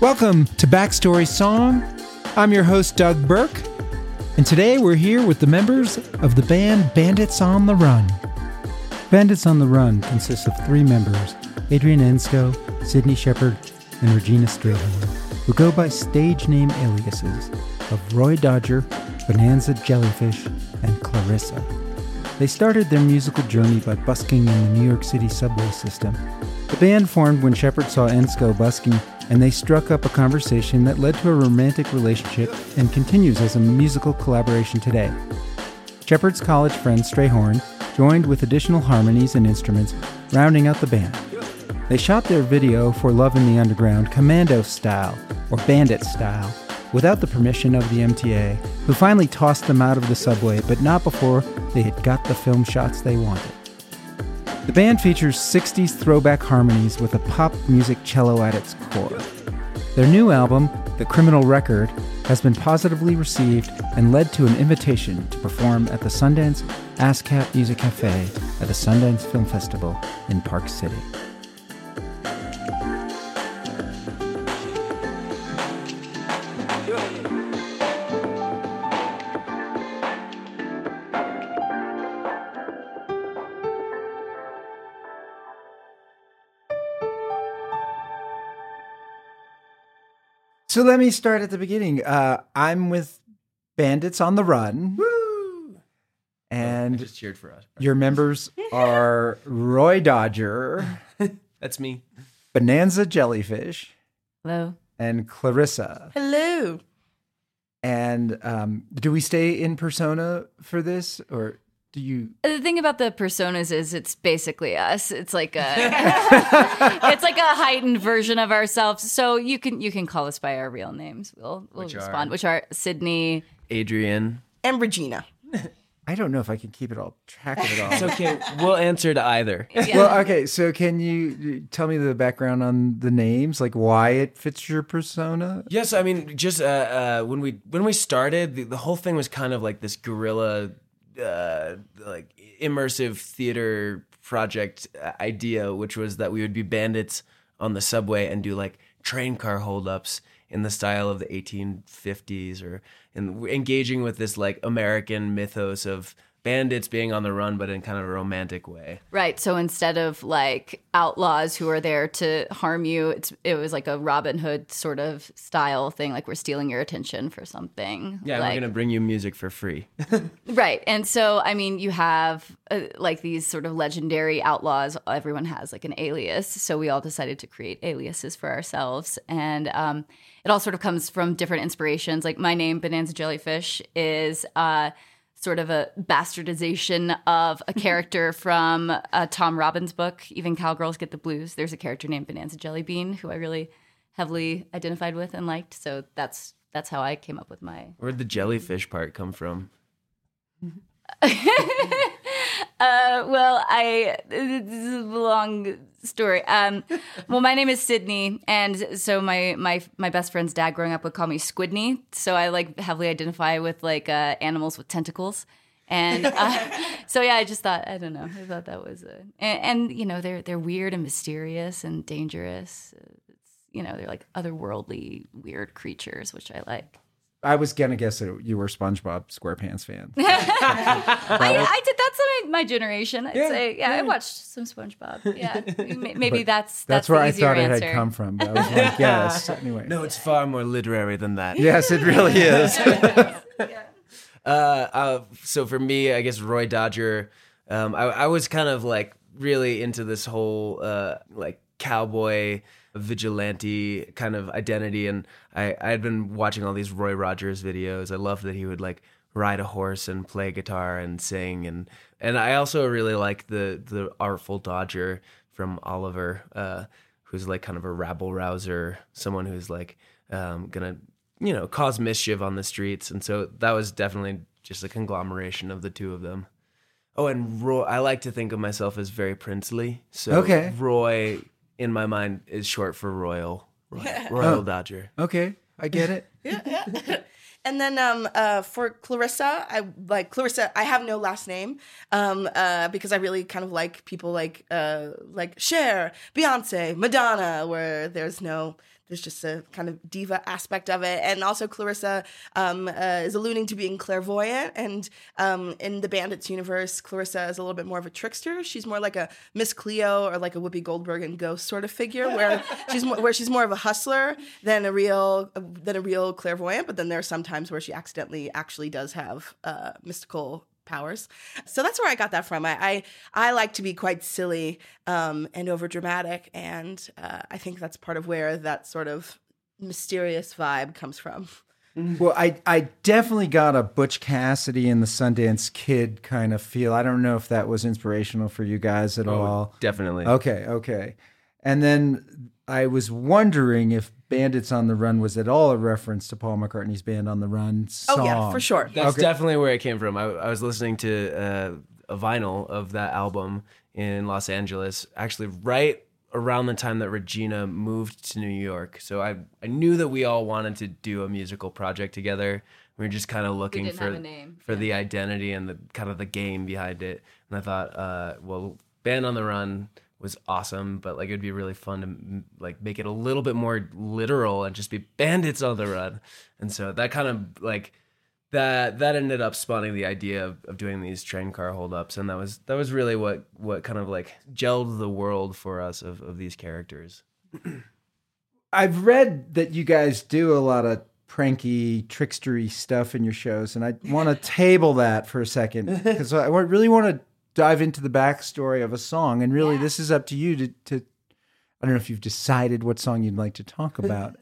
Welcome to Backstory Song. I'm your host, Doug Burke, and today we're here with the members of the band Bandits on the Run. Bandits on the Run consists of three members Adrian Enscoe, Sydney Shepard, and Regina Strayhorn, who go by stage name aliases of Roy Dodger, Bonanza Jellyfish, and Clarissa. They started their musical journey by busking in the New York City subway system. The band formed when Shepard saw Enscoe busking, and they struck up a conversation that led to a romantic relationship and continues as a musical collaboration today. Shepard's college friend Strayhorn joined with additional harmonies and instruments, rounding out the band. They shot their video for Love in the Underground commando style, or bandit style, without the permission of the MTA, who finally tossed them out of the subway, but not before they had got the film shots they wanted. The band features 60s throwback harmonies with a pop music cello at its core. Their new album, The Criminal Record, has been positively received and led to an invitation to perform at the Sundance ASCAP Music Cafe at the Sundance Film Festival in Park City. So let me start at the beginning. Uh, I'm with Bandits on the Run. And just cheered for us. your members are Roy Dodger, That's me. Bonanza Jellyfish, Hello. and Clarissa. Hello. And um, do we stay in persona for this, or do you? The thing about the personas is it's basically us. It's like a it's like a heightened version of ourselves. So you can you can call us by our real names. We'll we'll Which are? respond. Which are Sydney. Adrian. and Regina. I don't know if I can keep it all track of it all. It's okay. we'll answer to either. Well, okay. So, can you tell me the background on the names, like why it fits your persona? Yes, I mean, just uh, uh, when we when we started, the, the whole thing was kind of like this guerrilla uh, like immersive theater project uh, idea, which was that we would be bandits on the subway and do like train car holdups in the style of the 1850s or and engaging with this like American mythos of bandits being on the run, but in kind of a romantic way. Right. So instead of like outlaws who are there to harm you, it's it was like a Robin Hood sort of style thing. Like we're stealing your attention for something. Yeah, like, we're gonna bring you music for free. Right. And so, I mean, you have uh, like these sort of legendary outlaws. Everyone has like an alias. So we all decided to create aliases for ourselves. And um, it all sort of comes from different inspirations. Like my name, Bonanza Jellyfish, is. Uh, Sort of a bastardization of a mm-hmm. character from a Tom Robbins book, Even Cowgirls Get the Blues. There's a character named Bonanza Jellybean who I really heavily identified with and liked. So that's that's how I came up with my Where'd the jellyfish part come from? Uh, well, I this is a long story. Um, well, my name is Sydney, and so my my my best friend's dad growing up would call me Squidney. So I like heavily identify with like uh, animals with tentacles. And uh, so yeah, I just thought I don't know. I thought that was a and, and you know they're they're weird and mysterious and dangerous. It's, you know they're like otherworldly weird creatures, which I like. I was gonna guess that you were SpongeBob SquarePants fan. I, I did. That's my, my generation. I'd say. Yeah, I watched some SpongeBob. Yeah, maybe that's That's that's, where the I thought answer. it had come from. But I was like, yes. Anyway. No, it's far more literary than that. Yes, it really is. Uh, uh, so for me, I guess Roy Dodger, um, I, I was kind of like really into this whole uh, like cowboy vigilante kind of identity, and I I had been watching all these Roy Rogers videos. I loved that he would like ride a horse and play guitar and sing, and and I also really like the the Artful Dodger from Oliver, uh, who's like kind of a rabble rouser, someone who's like um, gonna you know, cause mischief on the streets. And so that was definitely just a conglomeration of the two of them. Oh, and Roy, I like to think of myself as very princely. So Okay. Roy, in my mind, is short for Royal. Royal, Royal Dodger. okay, I get it. Yeah, yeah. And then um, uh, for Clarissa, I like Clarissa. I have no last name um, uh, because I really kind of like people like uh, like Cher, Beyonce, Madonna, where there's no there's just a kind of diva aspect of it. And also Clarissa um, uh, is alluding to being clairvoyant, and um, in the Bandits universe, Clarissa is a little bit more of a trickster. She's more like a Miss Cleo or like a Whoopi Goldberg and Ghost sort of figure, where she's more, where she's more of a hustler than a real than a real clairvoyant. But then there are some times where she accidentally actually does have uh, mystical powers. So that's where I got that from. I I, I like to be quite silly um, and over dramatic, and uh, I think that's part of where that sort of mysterious vibe comes from. Well, I I definitely got a Butch Cassidy and the Sundance Kid kind of feel. I don't know if that was inspirational for you guys at all. Definitely. Okay, okay. And then I was wondering if Bandits on the Run was at all a reference to Paul McCartney's Band on the Run song. Oh yeah, for sure. That's Okay. definitely where it came from. I, I was listening to uh, a vinyl of that album in Los Angeles, actually right around the time that Regina moved to New York. So I I knew that we all wanted to do a musical project together. We were just kind of looking didn't for have name. for the identity and the kind of the game behind it. And I thought, uh, well, Band on the Run was awesome, but like it'd be really fun to like make it a little bit more literal and just be bandits on the run. And so that kind of like that that ended up spawning the idea of, of doing these train car holdups, and that was that was really what what kind of like gelled the world for us of, of these characters. I've read that you guys do a lot of pranky, trickstery stuff in your shows, and I want to table that for a second because I really want to dive into the backstory of a song. And really, this is up to you to, to. I don't know if you've decided what song you'd like to talk about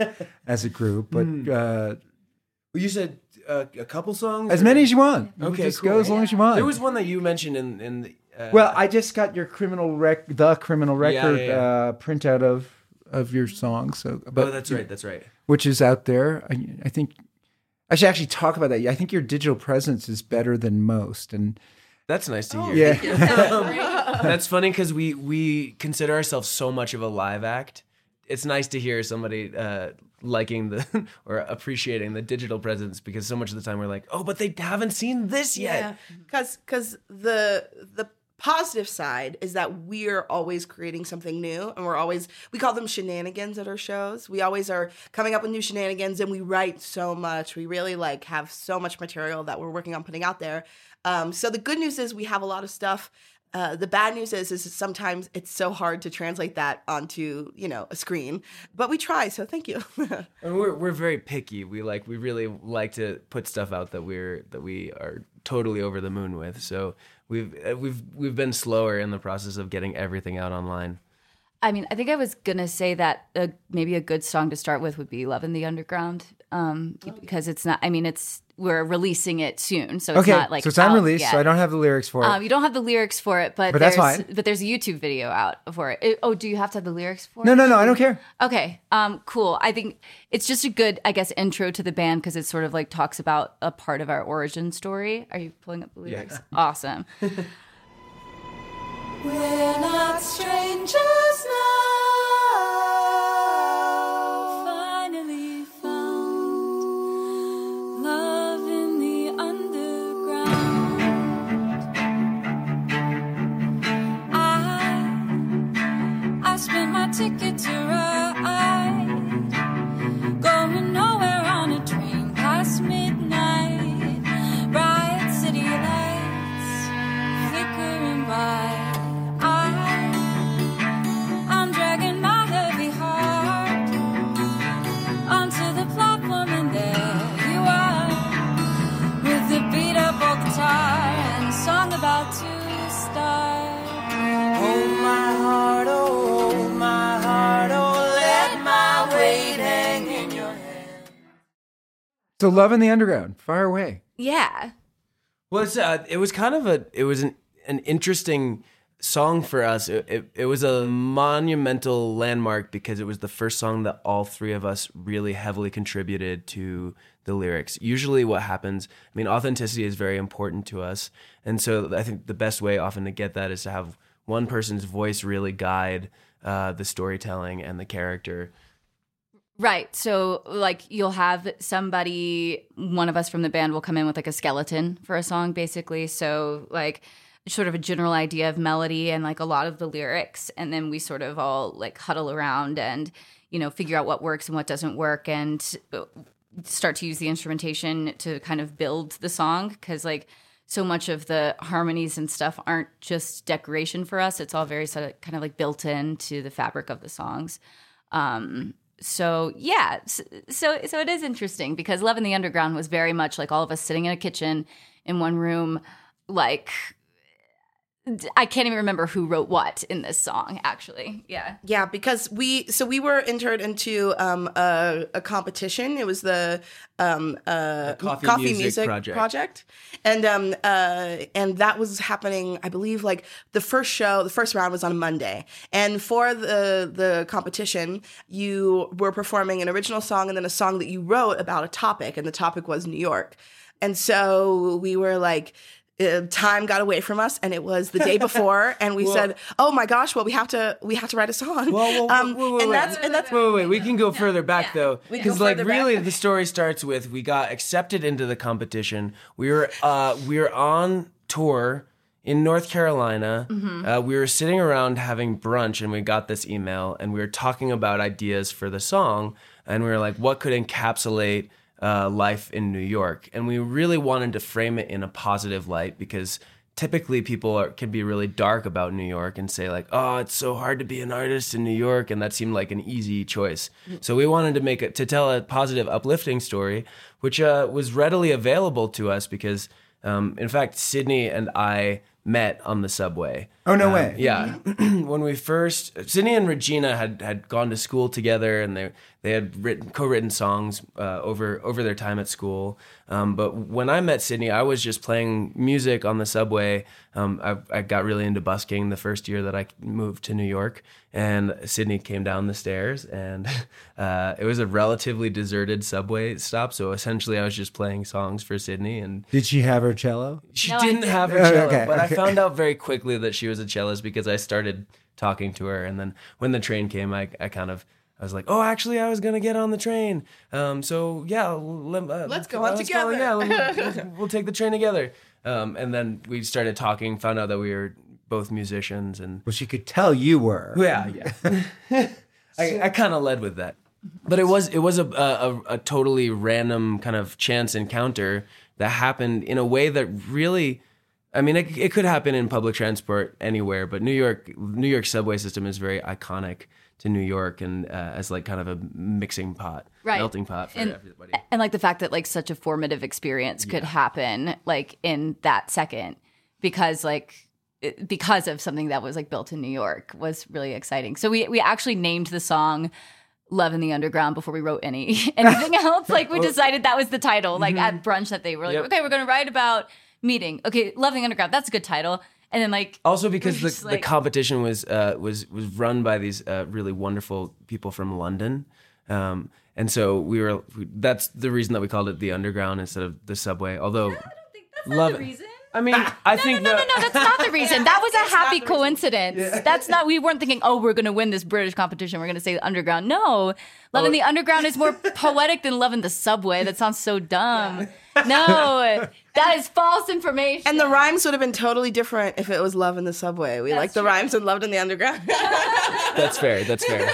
as a group, but uh, Well, you said uh, a couple songs, as many as you want. You Okay, just cool. go as long as you want. There was one that you mentioned in in the, uh, Well, I just got your criminal rec, the criminal record yeah, yeah. Uh, printout of of your song. So, but oh, that's right, that's right. which is out there. I, I think I should actually talk about that. I think your digital presence is better than most, and That's nice to hear. yeah, That's funny because we we consider ourselves so much of a live act, it's nice to hear somebody uh, liking the or appreciating the digital presence because so much of the time we're like, oh, but they haven't seen this yet. because because the the positive side is that we're always creating something new and we're always we call them shenanigans at our shows. We always are coming up with new shenanigans and we write so much. We really like have so much material that we're working on putting out there um, so the good news is we have a lot of stuff uh, the bad news is, is sometimes it's so hard to translate that onto you know a screen, but we try. So thank you. And we're we're very picky. We like we really like to put stuff out that we're that we are totally over the moon with. So we've uh, we've we've been slower in the process of getting everything out online. I mean, I think I was gonna say that uh, maybe a good song to start with would be "Love in the Underground," um, because it's not. I mean, it's we're releasing it soon, so it's Okay, not like so it's out unreleased, yet. so I don't have the lyrics for it. Um, you don't have the lyrics for it, but, But that's fine. But there's a YouTube video out for it. It- Oh, do you have to have the lyrics for no, it? no, no, no. I don't care. Okay. Um, cool. I think it's just a good, I guess, intro to the band because it sort of like talks about a part of our origin story. Are you pulling up the lyrics? Yeah. Awesome. We're not strangers now. So, Love in the Underground, far away. yeah. Well, it's, uh, it was kind of a it was an, an interesting song for us. It, it, it was a monumental landmark because it was the first song that all three of us really heavily contributed to the lyrics. Usually, what happens, I mean, authenticity is very important to us, and so I think the best way often to get that is to have one person's voice really guide uh, the storytelling and the character. Right. So, like, you'll have somebody, one of us from the band will come in with like a skeleton for a song, basically. So, like, sort of a general idea of melody and like a lot of the lyrics. And then we sort of all like huddle around and, you know, figure out what works and what doesn't work and uh, start to use the instrumentation to kind of build the song. Cause, like, so much of the harmonies and stuff aren't just decoration for us. It's all very sort of kind of like built into the fabric of the songs. Um, so yeah, so so it is interesting because Love in the Underground was very much like all of us sitting in a kitchen in one room, like I can't even remember who wrote what in this song. Actually, yeah, Yeah, because we so we were entered into um, a, a competition. It was the um, uh, Coffee Music Project. project, and um, uh, and that was happening. I believe like the first show, the first round was on a Monday, and for the the competition, you were performing an original song and then a song that you wrote about a topic, and the topic was New York, and so we were like time got away from us and it was the day before and we said oh my gosh well we have to we have to write a song Well, well, um, wait, wait, and wait. that's and that's Wait, wait, wait. We can go further back though, can go because like further back. really, the story starts with we got accepted into the competition. We were uh, we were on tour in North Carolina. Mm-hmm. Uh, we were sitting around having brunch, and we got this email, and we were talking about ideas for the song, and we were like, what could encapsulate uh, life in New York? And we really wanted to frame it in a positive light because typically people are, can be really dark about New York and say like, "Oh, it's so hard to be an artist in New York," and that seemed like an easy choice. So we wanted to make it to tell a positive, uplifting story, which uh, was readily available to us because, um, in fact, Sydney and I met on the subway. Oh, no Um, way. Yeah, when we first, Sydney and Regina had had gone to school together, and they they had written co-written songs uh, over over their time at school. Um, but when I met Sydney, I was just playing music on the subway. Um, I, I got really into busking the first year that I moved to New York, and Sydney came down the stairs, and uh, it was a relatively deserted subway stop. So essentially, I was just playing songs for Sydney, and Did she have her cello? she No, didn't didn't. have her Oh, cello, okay, but okay. I found out very quickly that she was a cellist because I started talking to her, and then when the train came, I, I kind of I was like, "Oh, actually, I was gonna get on the train. Um, so yeah, let, uh, Let's go on go- together." yeah, let me- we'll, we'll take the train together." Um, and then we started talking, found out that we were both musicians, and Well, she could tell you were. yeah, yeah. I, I kind of led with that, but it was it was a, a a totally random kind of chance encounter that happened in a way that really. I mean, it, it could happen in public transport anywhere, but New York, New York subway system is very iconic to New York and uh, as like kind of a mixing pot, Right. melting pot for And- everybody. and like the fact that like such a formative experience could happen like in that second because like it- because of something that was like built in New York was really exciting. So we we actually named the song Love in the Underground before we wrote any anything else. Like we decided that was the title. Like at brunch that they were like, Yep. okay, we're gonna write about meeting. Okay, Loving Underground, that's a good title. And then like Also, because the, just the competition was uh, was was run by these uh, really wonderful people from London, um, and so we were. We, that's the reason that we called it the Underground instead of the subway. Although, love it. I mean, I think no, no, the- no, that's not the reason. That was a happy coincidence. That's not, we weren't thinking, oh, we're going to win this British competition. We're going to say the underground. No. loving in the underground is more poetic than loving the subway. That sounds so dumb. No, that is false information. And the rhymes would have been totally different if it was love in the subway. We like the rhymes and loved in the underground. That's fair. That's fair.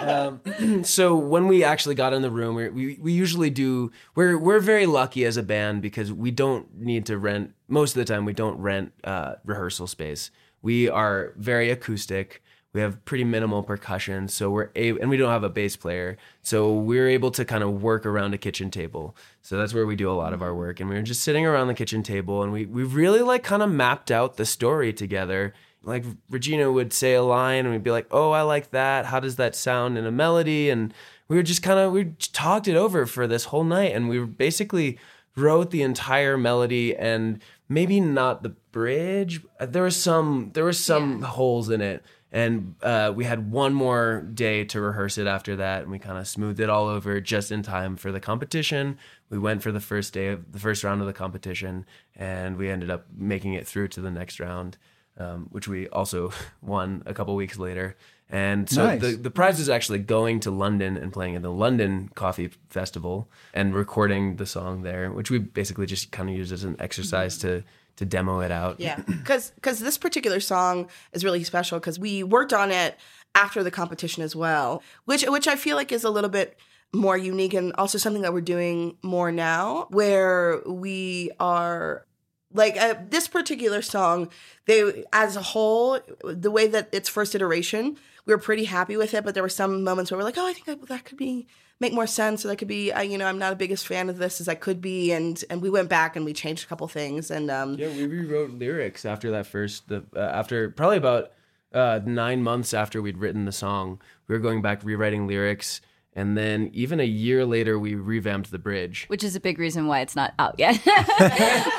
Um, so when we actually got in the room, we, we we usually do. We're we're very lucky as a band because we don't need to rent. Most of the time, we don't rent uh, rehearsal space. We are very acoustic. We have pretty minimal percussion, so we're able, and we don't have a bass player, so we're able to kind of work around a kitchen table. So that's where we do a lot of our work, and we were just sitting around the kitchen table, and we we really like kind of mapped out the story together like Regina would say a line and we'd be like, "Oh, I like that. How does that sound in a melody?" And we were just kind of we talked it over for this whole night and we basically wrote the entire melody and maybe not the bridge. There was some there were some holes in it. And uh, we had one more day to rehearse it after that, and we kind of smoothed it all over just in time for the competition. We went for the first day of the first round of the competition, and we ended up making it through to the next round um, which we also won a couple weeks later. And so Nice. the, the prize is actually going to London and playing at the London Coffee Festival and recording the song there, which we basically just kind of used as an exercise to to demo it out. Yeah, because because this particular song is really special because we worked on it after the competition as well, which which I feel like is a little bit more unique and also something that we're doing more now, where we are like uh, this particular song. They as a whole, the way that its first iteration, we were pretty happy with it, but there were some moments where we're like, oh, I think that, that could be make more sense or that could be uh, you know i'm not a biggest fan of this as i could be and and we went back and we changed a couple things and um Yeah, we rewrote lyrics after that first. The uh, after probably about uh, nine months after we'd written the song, we were going back rewriting lyrics, and then even a year later, we revamped the bridge. which is a big reason why it's not out yet.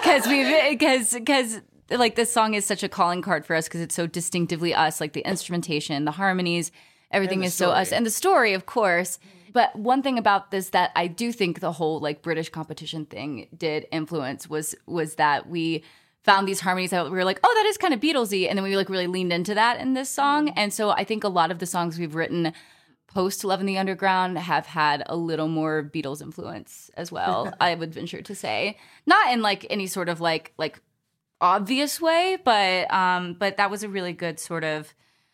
Because we, because because like this song is such a calling card for us because it's so distinctively us. Like the instrumentation, the harmonies, everything And the is so us, and the story, of course. But one thing about this that I do think the whole like British competition thing did influence was was that we found these harmonies that we were like, oh, that is kind of Beatlesy, and then we like really leaned into that in this song. And so I think a lot of the songs we've written post Love in the Underground have had a little more Beatles influence as well. I would venture to say, not in like any sort of like like obvious way, but um, but that was a really good sort of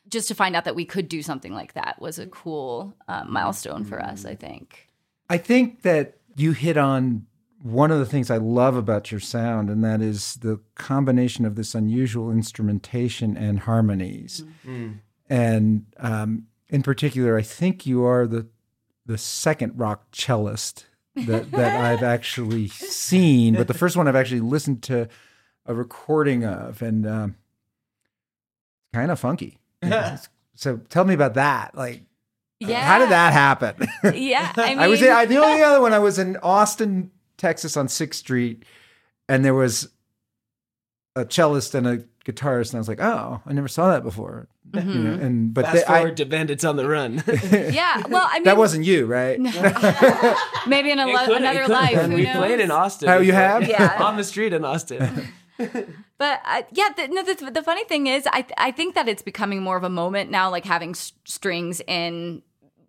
just to find out that we could do something like that was a cool uh, milestone for us. I think. I think that you hit on one of the things I love about your sound, and that is the combination of this unusual instrumentation and harmonies. And um, in particular, I think you are the the second rock cellist that, that I've actually seen, but the first one I've actually listened to a recording of, and um, kind of funky. so tell me about that. Like, Yeah. how did that happen? Yeah, I mean, I was I, the only other one. I was in Austin, Texas, on Sixth Street, and there was a cellist and a guitarist, and I was like, "Oh, I never saw that before." You know, mm-hmm. and but Fast they- I- forward to Bandits on the Run. yeah. Well, I mean, that wasn't you, right? maybe in a lo- could- another life. have. Who we knows? played in Austin. Oh, you have? Yeah. on the street in Austin. But uh, yeah, the, no, the, the funny thing is, I I think that it's becoming more of a moment now, like having s- strings in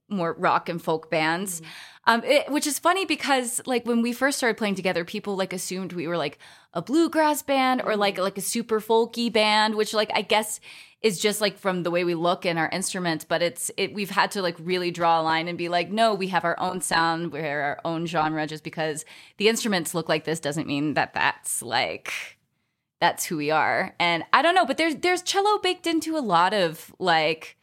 more rock and folk bands. Um, it, which is funny because like when we first started playing together, people like assumed we were like a bluegrass band or like like a super folky band, which like I guess is just like from the way we look and our instruments. But it's it we've had to like really draw a line and be like, no, we have our own sound, we're our own genre. Just because the instruments look like this doesn't mean that that's like that's who we are. And I don't know, but there's there's cello baked into a lot of like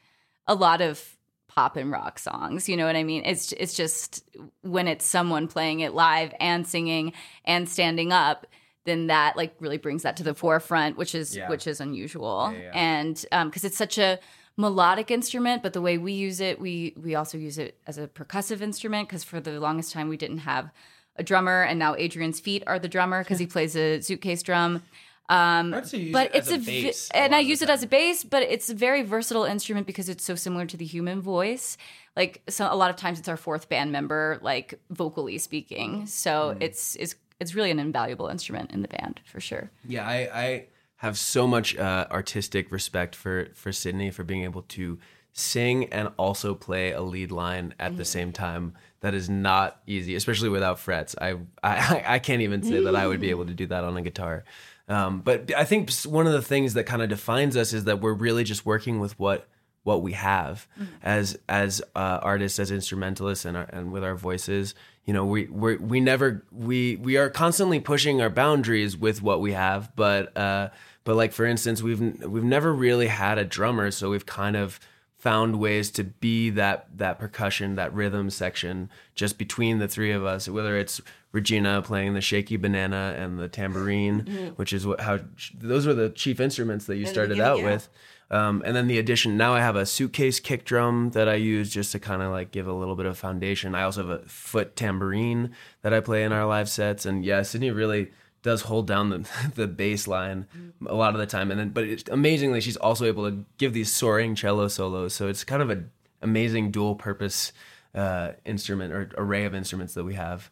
a lot of pop and rock songs. You know what I mean? It's it's just when it's someone playing it live and singing and standing up, then that like really brings that to the forefront, which is Yeah. which is unusual. Yeah, yeah. And um because it's such a melodic instrument, but the way we use it, we we also use it as a percussive instrument because for the longest time we didn't have a drummer and now Adrian's feet are the drummer because he plays a suitcase drum. Um, I'd say use but it as it's a a, vi- and I use it as a bass, but it's a very versatile instrument because it's so similar to the human voice. Like so, a lot of times it's our fourth band member, like vocally speaking. So Mm. it's it's it's really an invaluable instrument in the band for sure. Yeah, I, I have so much uh, artistic respect for for Sydney for being able to sing and also play a lead line at the same time. That is not easy, especially without frets. I I, I can't even say that I would be able to do that on a guitar. Um, but I think one of the things that kind of defines us is that we're really just working with what what we have as as uh, artists, as instrumentalists, and our, and with our voices. You know, we we we never we we are constantly pushing our boundaries with what we have, but uh, but like for instance, we've we've never really had a drummer, so we've kind of found ways to be that that percussion, that rhythm section just between the three of us. Whether it's Regina playing the shaky banana and the tambourine, which is what how those were the chief instruments that you started out yeah. with. Um, and then the addition. Now I have a suitcase kick drum that I use just to kind of like give a little bit of foundation. I also have a foot tambourine that I play in our live sets. And yeah, Sydney really does hold down the the bass line a lot of the time. And then, but it's, amazingly, she's also able to give these soaring cello solos. So it's kind of an amazing dual purpose uh, instrument or array of instruments that we have.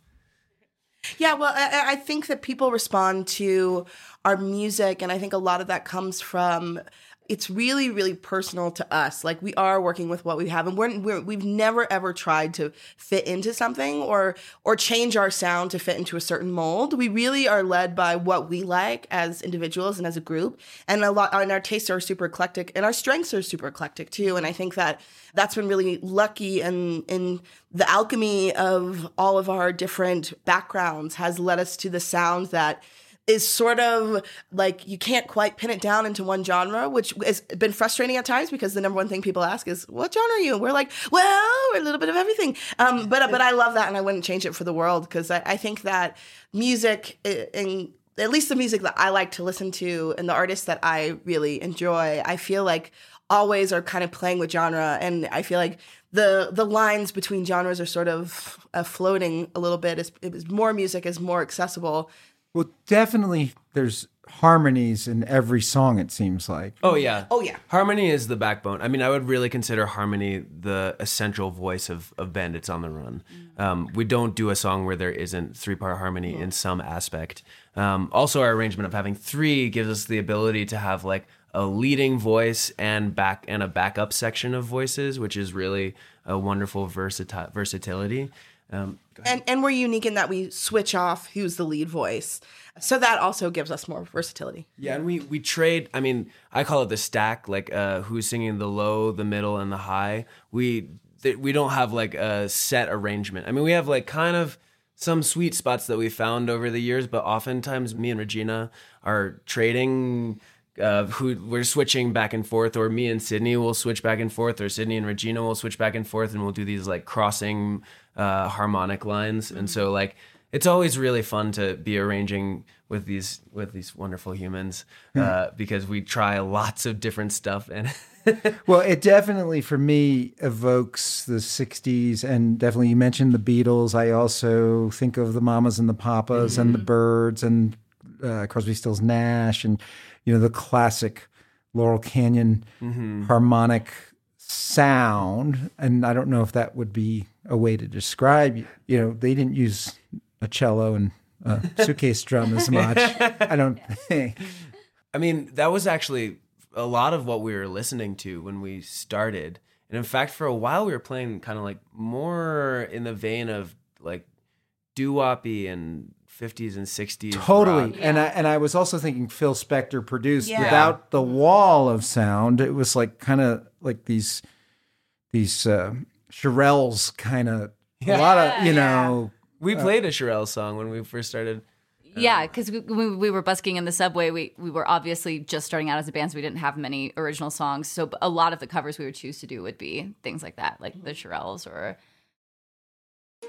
Yeah, well, I, I think that people respond to our music, and I think a lot of that comes from it's really, really personal to us. Like we are working with what we have, and we're, we're we've never ever tried to fit into something or or change our sound to fit into a certain mold. We really are led by what we like as individuals and as a group, and a lot. And our tastes are super eclectic, and our strengths are super eclectic too. And I think that that's been really lucky and in the alchemy of all of our different backgrounds has led us to the sound that is sort of like you can't quite pin it down into one genre, which has been frustrating at times because the number one thing people ask is, "What genre are you?" And we're like, "Well, we're a little bit of everything." Um, but but I love that, and I wouldn't change it for the world because I, I think that music and at least the music that I like to listen to and the artists that I really enjoy, I feel like always are kind of playing with genre, and I feel like the the lines between genres are sort of uh, floating a little bit. As more music is more accessible. Well, definitely there's harmonies in every song, it seems like. Oh yeah. Oh, yeah. Harmony is the backbone. I mean, I would really consider harmony the essential voice of, of Bandits on the Run. Um, we don't do a song where there isn't three part harmony in some aspect. Um, also, our arrangement of having three gives us the ability to have like a leading voice and back and a backup section of voices, which is really a wonderful versati- versatility. Um, And and we're unique in that we switch off who's the lead voice. So that also gives us more versatility. Yeah, and we we trade. I mean, I call it the stack. Like, uh, who's singing the low, the middle, and the high. We th- we don't have like a set arrangement. I mean, we have like kind of some sweet spots that we found over the years, but oftentimes me and Regina are trading. Uh, who we're switching back and forth, or me and Sydney will switch back and forth, or Sydney and Regina will switch back and forth, and we'll do these like crossing uh, harmonic lines. And so like it's always really fun to be arranging with these with these wonderful humans uh, because we try lots of different stuff and Well, it definitely for me evokes the 60s and definitely you mentioned the Beatles. I also think of the Mamas and the Papas and the Byrds and uh, Crosby, Stills, Nash and you know the classic Laurel Canyon harmonic sound and I don't know if that would be a way to describe you know they didn't use a cello and a suitcase drum as much. I don't think. I mean that was actually a lot of what we were listening to when we started And in fact, for a while, we were playing kind of like more in the vein of like doo woppy and 50s and 60s. Totally. rock. And I and I was also thinking Phil Spector produced Yeah. without the wall of sound. It was like kind of like these these uh Shirelles kind of a lot of, you know, We played a Shirelle song when we first started. Yeah, because we, we, we were busking in the subway. We we were obviously just starting out as a band, so we didn't have many original songs. So a lot of the covers we would choose to do would be things like that, like the Shirelles or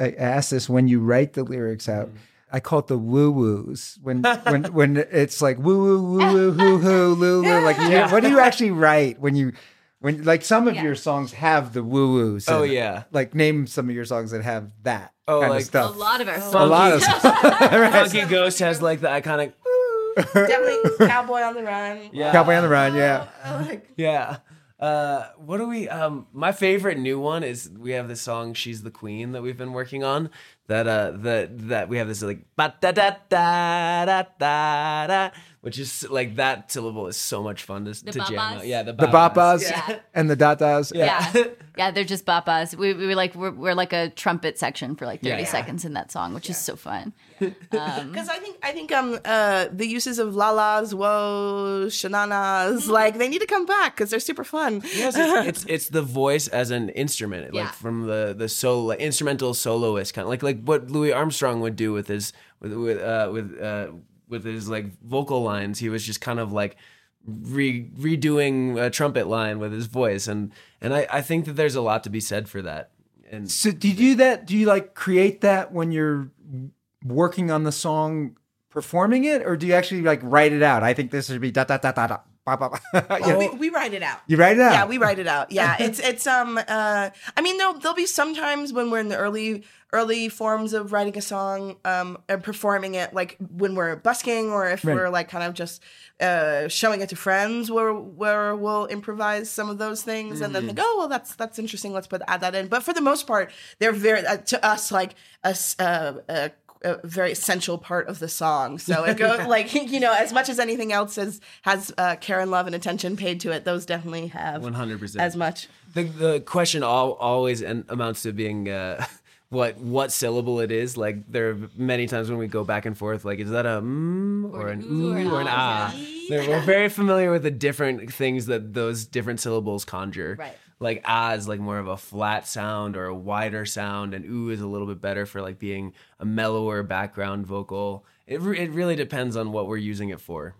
I ask this when you write the lyrics out. Mm. I call it the woo woos when when when it's like woo woo woo woo hoo hoo loo loo. Like, you- what do you actually write when you when like some of Yeah. your songs have the woo woos? Oh, yeah. Like name some of your songs that have that Oh, kind like- of stuff. a lot of our songs. A songs. lot of Funky Ghost has like the iconic. Woo, definitely Cowboy on the Run. Yeah. Cowboy on the Run. Yeah. Oh, like, Yeah. Uh, what do we? Um, my favorite new one is we have the song "She's the Queen" that we've been working on. That uh, that that we have this like ba da da da da da da, which is like that syllable is so much fun to, to jam out. Yeah, the The bapas Yeah. and the datas. Yeah. yeah, they're just bapas. We, we were like we're, we're like a trumpet section for like 30 Yeah. seconds in that song, which is so fun. Because I think I think um uh the uses of lalas, woes, shananas, like they need to come back because they're super fun. Yes, it's, it's it's the voice as an instrument, Yeah. like from the the solo instrumental soloist kind of like like what Louis Armstrong would do with his with with uh, with uh, with his like vocal lines. He was just kind of like re- redoing a trumpet line with his voice, and and I I think that there's a lot to be said for that. And So do you do that? Do you like create that when you're working on the song, performing it, or do you actually like write it out? I think this should be da da da da da. Ba, ba, ba. Oh, Yeah. we, we write it out. You write it out. Yeah, we write it out. Yeah, it's it's um uh I mean there'll there'll be sometimes when we're in the early early forms of writing a song um and performing it like when we're busking or if Right. we're like kind of just uh showing it to friends where where we'll improvise some of those things and then think oh well that's that's interesting let's put add that in but for the most part they're very uh, to us like a uh, a a very essential part of the song. So it goes like you know, as much as anything else has has uh, care and love and attention paid to it, those definitely have 100%. as much. the the question all, always en- amounts to being uh, what what syllable it is. Like there are many times when we go back and forth. Like is that a mm or, an ooh or an, ah? There- We're very familiar with the different things that those different syllables conjure. Right. Like ah is like more of a flat sound or a wider sound, and ooh is a little bit better for like being a mellower background vocal. It re- it really depends on what we're using it for.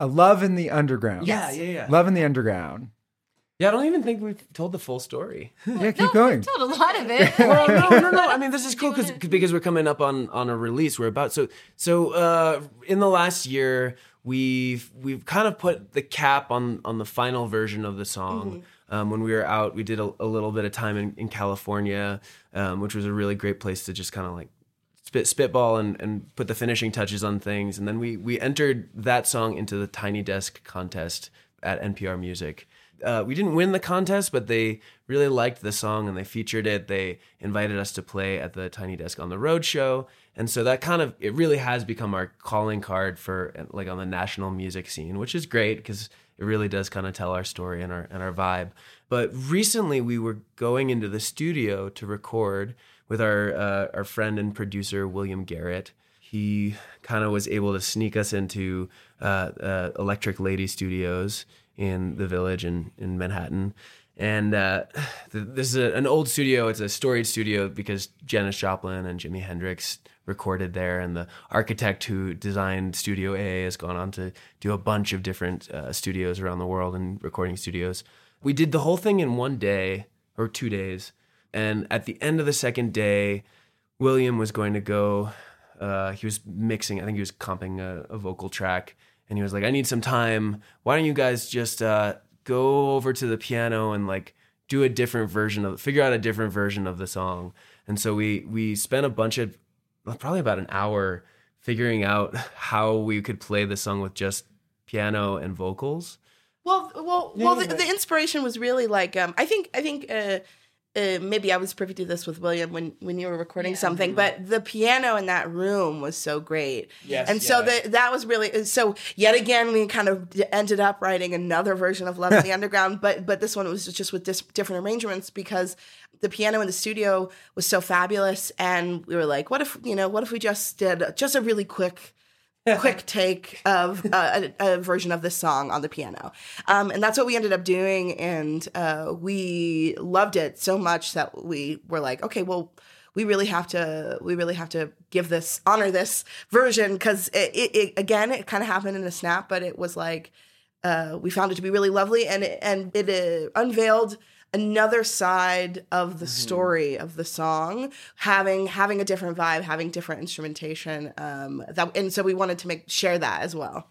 A love in the underground. Yeah, yeah, yeah. Love in the underground. Yeah, I don't even think we've told the full story. Yeah, keep going. Told a lot of it. well, no, no, no. I mean, this is cool because because we're coming up on on a release. We're about so so. Uh, in the last year, we've we've kind of put the cap on on the final version of the song. Um, when we were out, we did a, a little bit of time in, in California, um, which was a really great place to just kind of like spit spitball and, and put the finishing touches on things. And then we we entered that song into the Tiny Desk contest at NPR Music. Uh, we didn't win the contest, but they really liked the song and they featured it. They invited us to play at the Tiny Desk on the Road show, and so that kind of it really has become our calling card for like on the national music scene, which is great because it really does kind of tell our story and our and our vibe. But recently, we were going into the studio to record with our uh, our friend and producer William Garrett. He kind of was able to sneak us into uh, uh, Electric Lady Studios in the Village in in Manhattan. And uh, th- this is a, an old studio. It's a storied studio because Janis Joplin and Jimi Hendrix recorded there, and the architect who designed Studio A has gone on to do a bunch of different uh, studios around the world and recording studios. We did the whole thing in one day or two days, and at the end of the second day, William was going to go. Uh, he was mixing. I think he was comping a, a vocal track, and he was like, "I need some time. Why don't you guys just uh, go over to the piano and like do a different version of figure out a different version of the song. And so we we spent a bunch of probably about an hour figuring out how we could play the song with just piano and vocals. Well, well, well. The, the inspiration was really like um, I think I think uh, uh, maybe I was privy to this with William when when you were recording something, but the piano in that room was so great. Yes, and so yeah. the, that was really so. Yet again, we kind of ended up writing another version of Love in the Underground, but but this one was just with dis- different arrangements because the piano in the studio was so fabulous, and we were like, what if you know, what if we just did just a really quick quick take of uh, a, a version of this song on the piano. Um, and that's what we ended up doing. And uh, we loved it so much that we were like, okay, well, we really have to, we really have to give this, honor this version. Cause it, it, it again, it kind of happened in a snap, but it was like, uh, we found it to be really lovely and it, and it uh, unveiled another side of the story of the song having having a different vibe having different instrumentation um that and so we wanted to make share that as well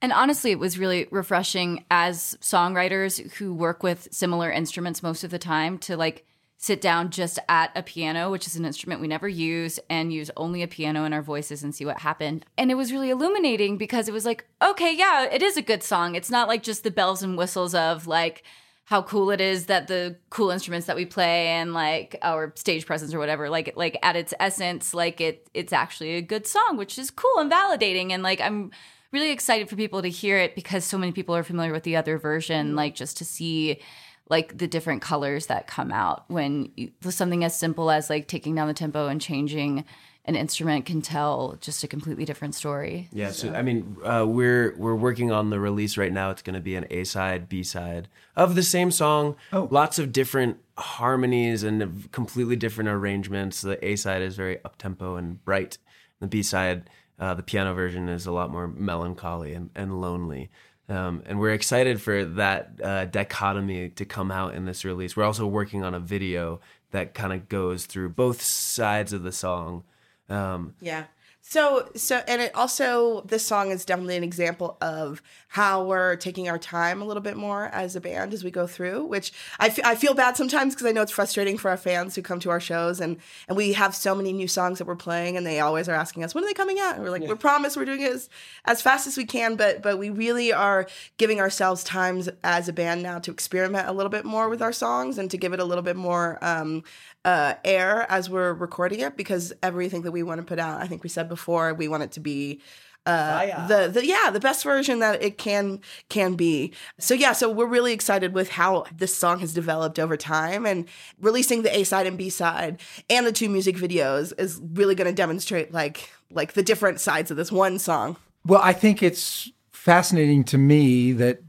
And honestly, it was really refreshing as songwriters who work with similar instruments most of the time to like sit down just at a piano, which is an instrument we never use, and use only a piano in our voices and see what happened. And it was really illuminating because it was like, okay, yeah, it is a good song. It's not like just the bells and whistles of like, how cool it is that the cool instruments that we play and like our stage presence or whatever like like at its essence like it it's actually a good song which is cool and validating. And like i'm really excited for people to hear it because so many people are familiar with the other version mm-hmm. like just to see like the different colors that come out when you, something as simple as like taking down the tempo and changing an instrument can tell just a completely different story Yeah, so I mean, uh, we're we're working on the release right now. It's going to be an A side, B side of the same song. Oh. lots of different harmonies and completely different arrangements. The A side is very up tempo and bright. The B side, uh, the piano version, is a lot more melancholy and, and lonely. Um, and we're excited for that uh, dichotomy to come out in this release. We're also working on a video that kind of goes through both sides of the song. Um, Yeah. So so and it also this song is definitely an example of how we're taking our time a little bit more as a band as we go through, which I I feel bad sometimes because I know it's frustrating for our fans who come to our shows and and we have so many new songs that we're playing and they always are asking us when are they coming out and we're like we promise we're doing it as, as fast as we can but but we really are giving ourselves times as a band now to experiment a little bit more with our songs and to give it a little bit more um, uh, air as we're recording it because everything that we want to put out, I think we said before, we want it to be uh, the the yeah the best version that it can can be. So yeah, so we're really excited with how this song has developed over time, and releasing the A side and B side and the two music videos is really going to demonstrate like like the different sides of this one song. Well, I think it's fascinating to me that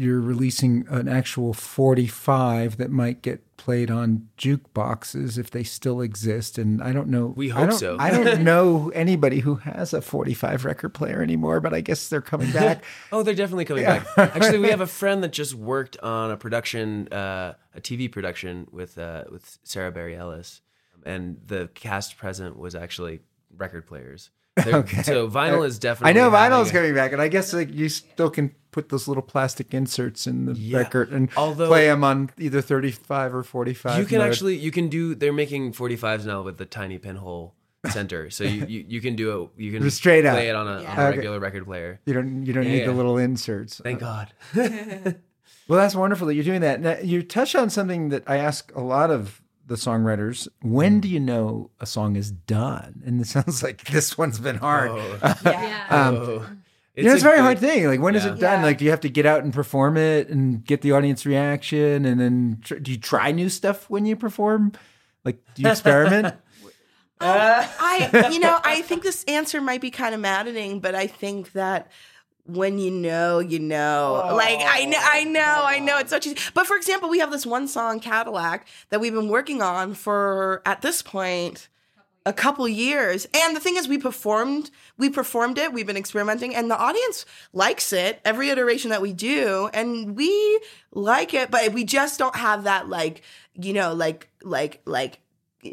you're releasing an actual 45 that might get played on jukeboxes if they still exist. And I don't know. We hope don't- so. I don't know anybody who has a 45 record player anymore, but I guess they're coming back. Oh, they're definitely coming back. Actually, we have a friend that just worked on a production, uh, a TV production with uh, with Sara Bareilles, and the cast present was actually record players. They're- So vinyl is definitely. I know vinyl is coming back, and I guess like you still can put those little plastic inserts in the Yeah. record and Although- play them on either 35 or 45. You can mode. actually you can do. They're making 45s now with the tiny pinhole center, so you, you, you can do it. You can straight play up. it on a, on a Okay. regular record player. You don't you don't Yeah, need the little inserts. Thank uh, God. Well, that's wonderful that you're doing that. Now, you touch on something that I ask a lot of the songwriters. When do you know a song is done? And it sounds like this one's been hard. yeah Um, Oh. you know, it's a a very good- hard thing. Like, when is Yeah. it done? Yeah. Like, do you have to get out and perform it and get the audience reaction? And then tr- do you try new stuff when you perform? Like, do you experiment? I, you know, I think this answer might be kind of maddening, but I think that when you know, you know. like I know, I know, I know. It's so cheesy. But for example, we have this one song, Cadillac, that we've been working on for at this point a couple years. And the thing is, we performed, we performed it. We've been experimenting, and the audience likes it every iteration that we do, and we like it. But we just don't have that, like, you know, like, like, like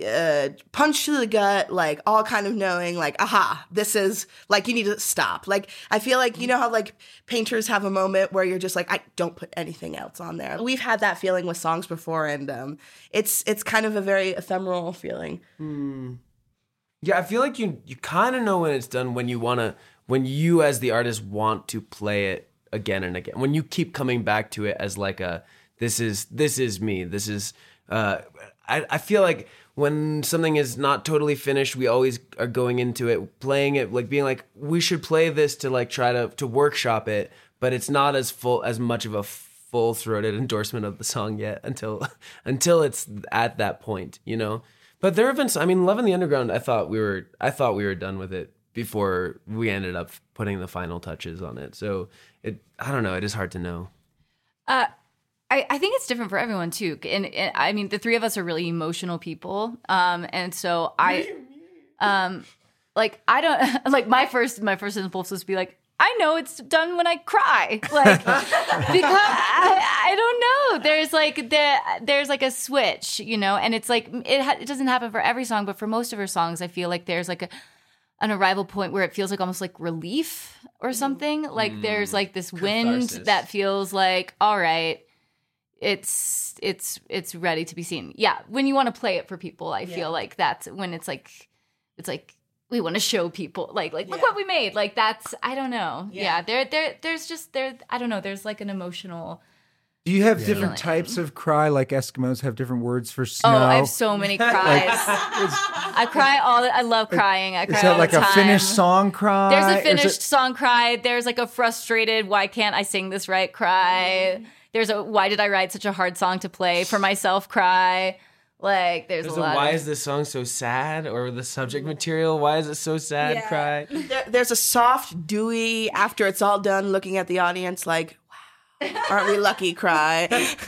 uh, punch to the gut, like all kind of knowing, like, aha, this is like you need to stop. Like, I feel like you know how like painters have a moment where you're just like, I don't put anything else on there. We've had that feeling with songs before, and um, it's it's kind of a very ephemeral feeling. Yeah, I feel like you you kind of know when it's done when you want to when you as the artist want to play it again and again. When you keep coming back to it as like a this is this is me. This is uh I I feel like when something is not totally finished, we always are going into it playing it like being like we should play this to like try to to workshop it, but it's not as full as much of a full throated endorsement of the song yet until until it's at that point, you know. But there have been, I mean, Love in the Underground. I thought we were, I thought we were done with it before we ended up putting the final touches on it. So it, I don't know. It is hard to know. Uh, I, I think it's different for everyone too. And, and I mean, the three of us are really emotional people. Um, and so I, um, like I don't like my first my first impulse was to be like, I know it's done when I cry, like because I, I don't know. There's like the there's like a switch, you know, and it's like it ha- it doesn't happen for every song, but for most of her songs, I feel like there's like a an arrival point where it feels like almost like relief or something. Like there's like this wind Catharsis. that feels like all right, it's it's it's ready to be seen. Yeah, when you want to play it for people, I feel like that's when it's like it's like we want to show people like like look Yeah. what we made. Like that's I don't know. Yeah, Yeah. there there there's just there I don't know. There's like an emotional. Do you have Feeling. different types of cry, like Eskimos have different words for snow? Oh, I have so many cries. I cry all. I love crying. I cry Is that all like the a time. finished song cry? There's a finished it- song cry. There's like a frustrated, why can't I sing this right cry. Mm. There's a why did I write such a hard song to play for myself cry. Like there's, There's a a lot. why of, is this song so sad or the subject material? Why is it so sad? Yeah. Cry. There, there's a soft, dewy after it's all done, looking at the audience like, wow, aren't we lucky? Cry.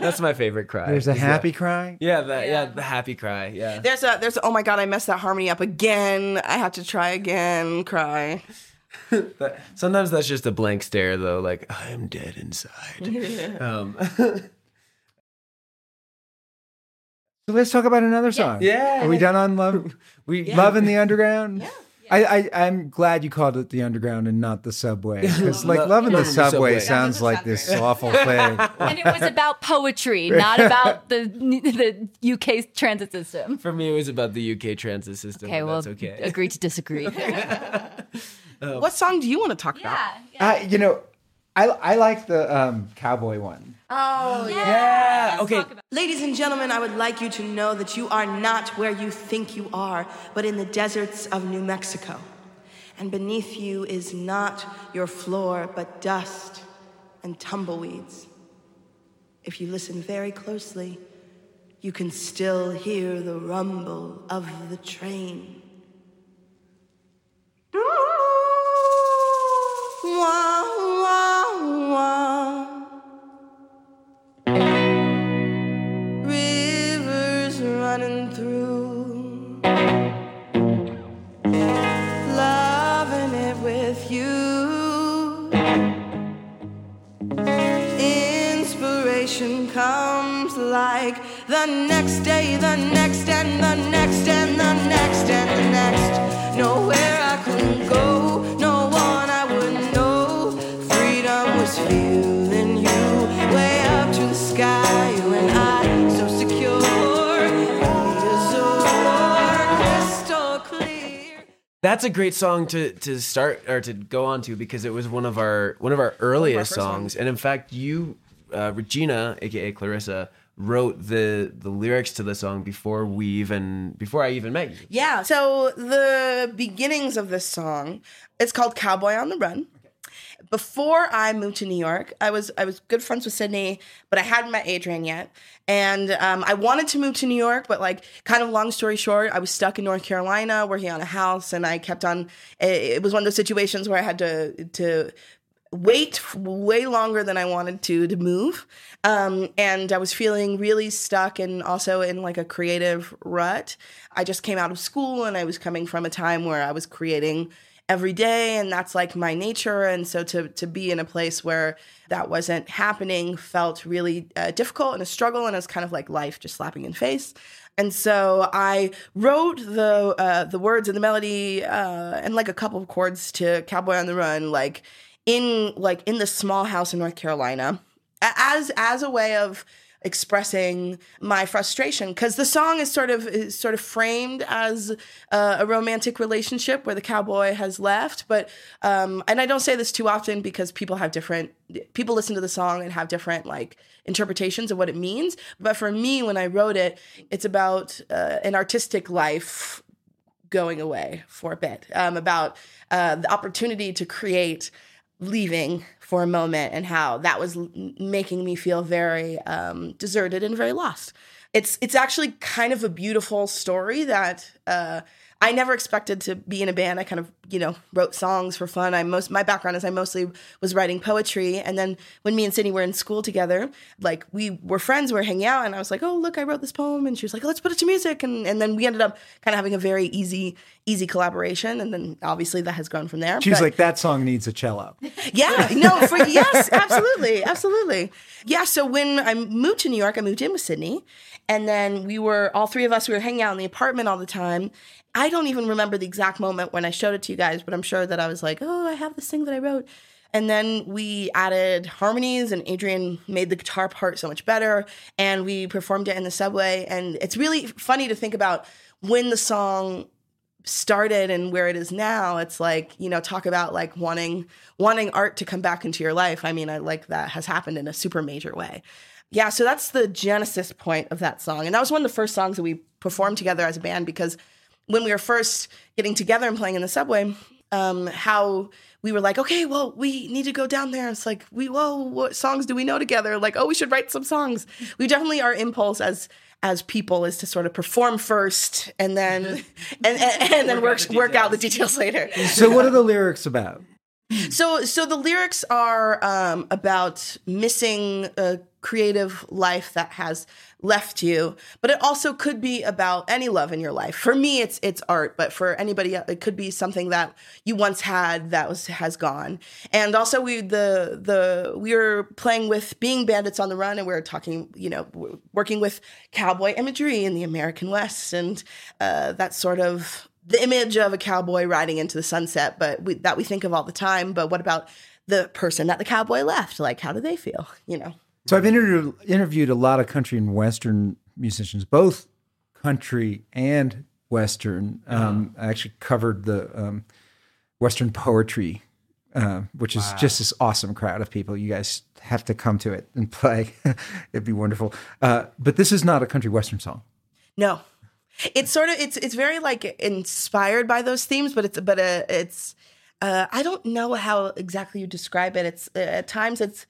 That's my favorite cry. There's a is happy that- cry. Yeah, the, yeah, the happy cry. Yeah. There's a there's a, oh my god I messed that harmony up again. I have to try again. Cry. But sometimes that's just a blank stare, though. Like I'm dead inside. um, So let's talk about another song. Yeah. Are we done on love? we Love in the Underground. I, I I'm glad you called it the Underground and not the Subway because like Lo- Love in the Love in the Subway Subway. sounds like this awful thing. and it was about poetry, not about the the UK transit system. For me, it was about the UK transit system. Okay, well, that's okay. agree to disagree. What song do you want to talk about? Uh, you know, I I like the um, cowboy one. Oh yeah. Okay. Ladies and gentlemen, I would like you to know that you are not where you think you are, but in the deserts of New Mexico. And beneath you is not your floor, but dust and tumbleweeds. If you listen very closely, you can still hear the rumble of the train. Comes like the next day, the next, and the next, That's a great song to to start or to go on to because it was one of our one of our earliest first songs, and in fact, you, uh, Regina, aka Clarissa, wrote the the lyrics to the song before we even before I even met you. Yeah. So the beginnings of this song, it's called Cowboy on the Run. Before I moved to New York, I was I was good friends with Sydney, but I hadn't met Adrian yet, and um, I wanted to move to New York, but like kind of long story short, I was stuck in North Carolina working on a house, and I kept on. It, was one of those situations where I had to to wait way longer than I wanted to to move. Um, and I was feeling really stuck and also in like a creative rut. I just came out of school and I was coming from a time where I was creating every day and that's like my nature and so to to be in a place where that wasn't happening felt really uh, difficult and a struggle and it was kind of like life just slapping in face. And so I wrote the uh, the words and the melody uh, and like a couple of chords to "Cowboy on the Run," like in like in the small house in North Carolina, as as a way of expressing my frustration because the song is sort of is sort of framed as uh, a romantic relationship where the cowboy has left but um and i don't say this too often because people have different people listen to the song and have different like interpretations of what it means but for me when i wrote it it's about uh, an artistic life going away for a bit um, about uh, the opportunity to create leaving for a moment and how that was making me feel very um, deserted and very lost. It's it's actually kind of a beautiful story that uh, I never expected to be in a band. I kind of you know wrote songs for fun. I most my background is I mostly was writing poetry, and then when me and Sydney were in school together, like we were friends, we were hanging out, and I was like, oh look, I wrote this poem, and she was like, let's put it to music, and and then we ended up kind of having a very easy easy collaboration, and then obviously that has grown from there. She's But- like, that song needs a cello. yeah, no, for yes, absolutely, absolutely. Yeah, so when I moved to New York, I moved in with Sydney, and then we were all three of us. We were hanging out in the apartment all the time. I don't even remember the exact moment when I showed it to you guys, but I'm sure that I was like, "Oh, I have this thing that I wrote." And then we added harmonies, and Adrian made the guitar part so much better. And we performed it in the subway. And it's really funny to think about when the song started and where it is now it's like you know talk about like wanting wanting art to come back into your life i mean i like that has happened in a super major way yeah so that's the genesis point of that song and that was one of the first songs that we performed together as a band because when we were first getting together and playing in the subway um how we were like okay well we need to go down there. It's like we whoa what songs do we know together? Like oh we should write some songs. We definitely our impulse as as people is to sort of perform first and then and, and, and then work work out the details later. So, what are the lyrics about? So so the lyrics are um, about missing a creative life that has left you but it also could be about any love in your life. For me it's it's art but for anybody else, it could be something that you once had that was has gone. And also we the the we were playing with being bandits on the run and we were talking you know working with cowboy imagery in the american west and uh, that sort of the image of a cowboy riding into the sunset, but we, that we think of all the time. But what about the person that the cowboy left? Like, how do they feel? You know? So, I've interviewed, interviewed a lot of country and Western musicians, both country and Western. Um, I actually covered the um, Western poetry, uh, which is just this awesome crowd of people. You guys have to come to it and play. It'd be wonderful. Uh, but this is not a country Western song. No, it's sort of it's it's very like inspired by those themes, but it's but uh, it's uh, I don't know how exactly you describe it. It's uh, at times it's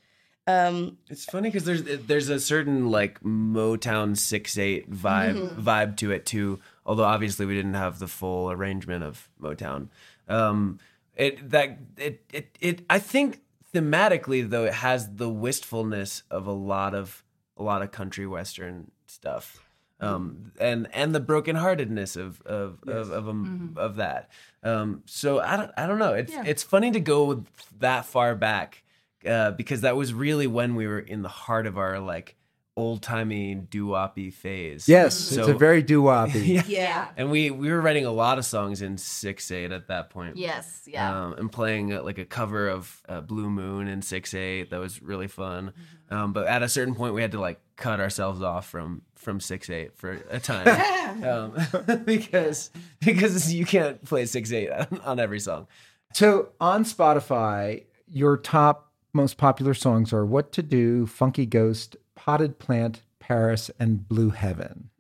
um, It's funny because there's there's a certain like Motown six eight vibe vibe to it too. Although obviously we didn't have the full arrangement of Motown. Um, it that it it it I think thematically though it has the wistfulness of a lot of a lot of country western stuff. Um, and and the brokenheartedness of of of of, um, of that. Um, so I don't I don't know. It's it's funny to go that far back uh, because that was really when we were in the heart of our like old timey doo-woppy phase. Yes, it's a very doo woppy. yeah. Yeah. And we we were writing a lot of songs in six eight at that point. Yes. Yeah. Um, and playing uh, like a cover of uh, Blue Moon in six eight. That was really fun. Um, but at a certain point, we had to like cut ourselves off from from six eight for a time um, because because you can't play six eight on, on every song. So on Spotify, your top most popular songs are What to Do, Funky Ghost, Potted Plant, Paris, and Blue Heaven.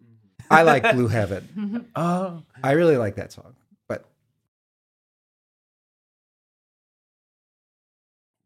I like Blue Heaven. Oh, I really like that song. But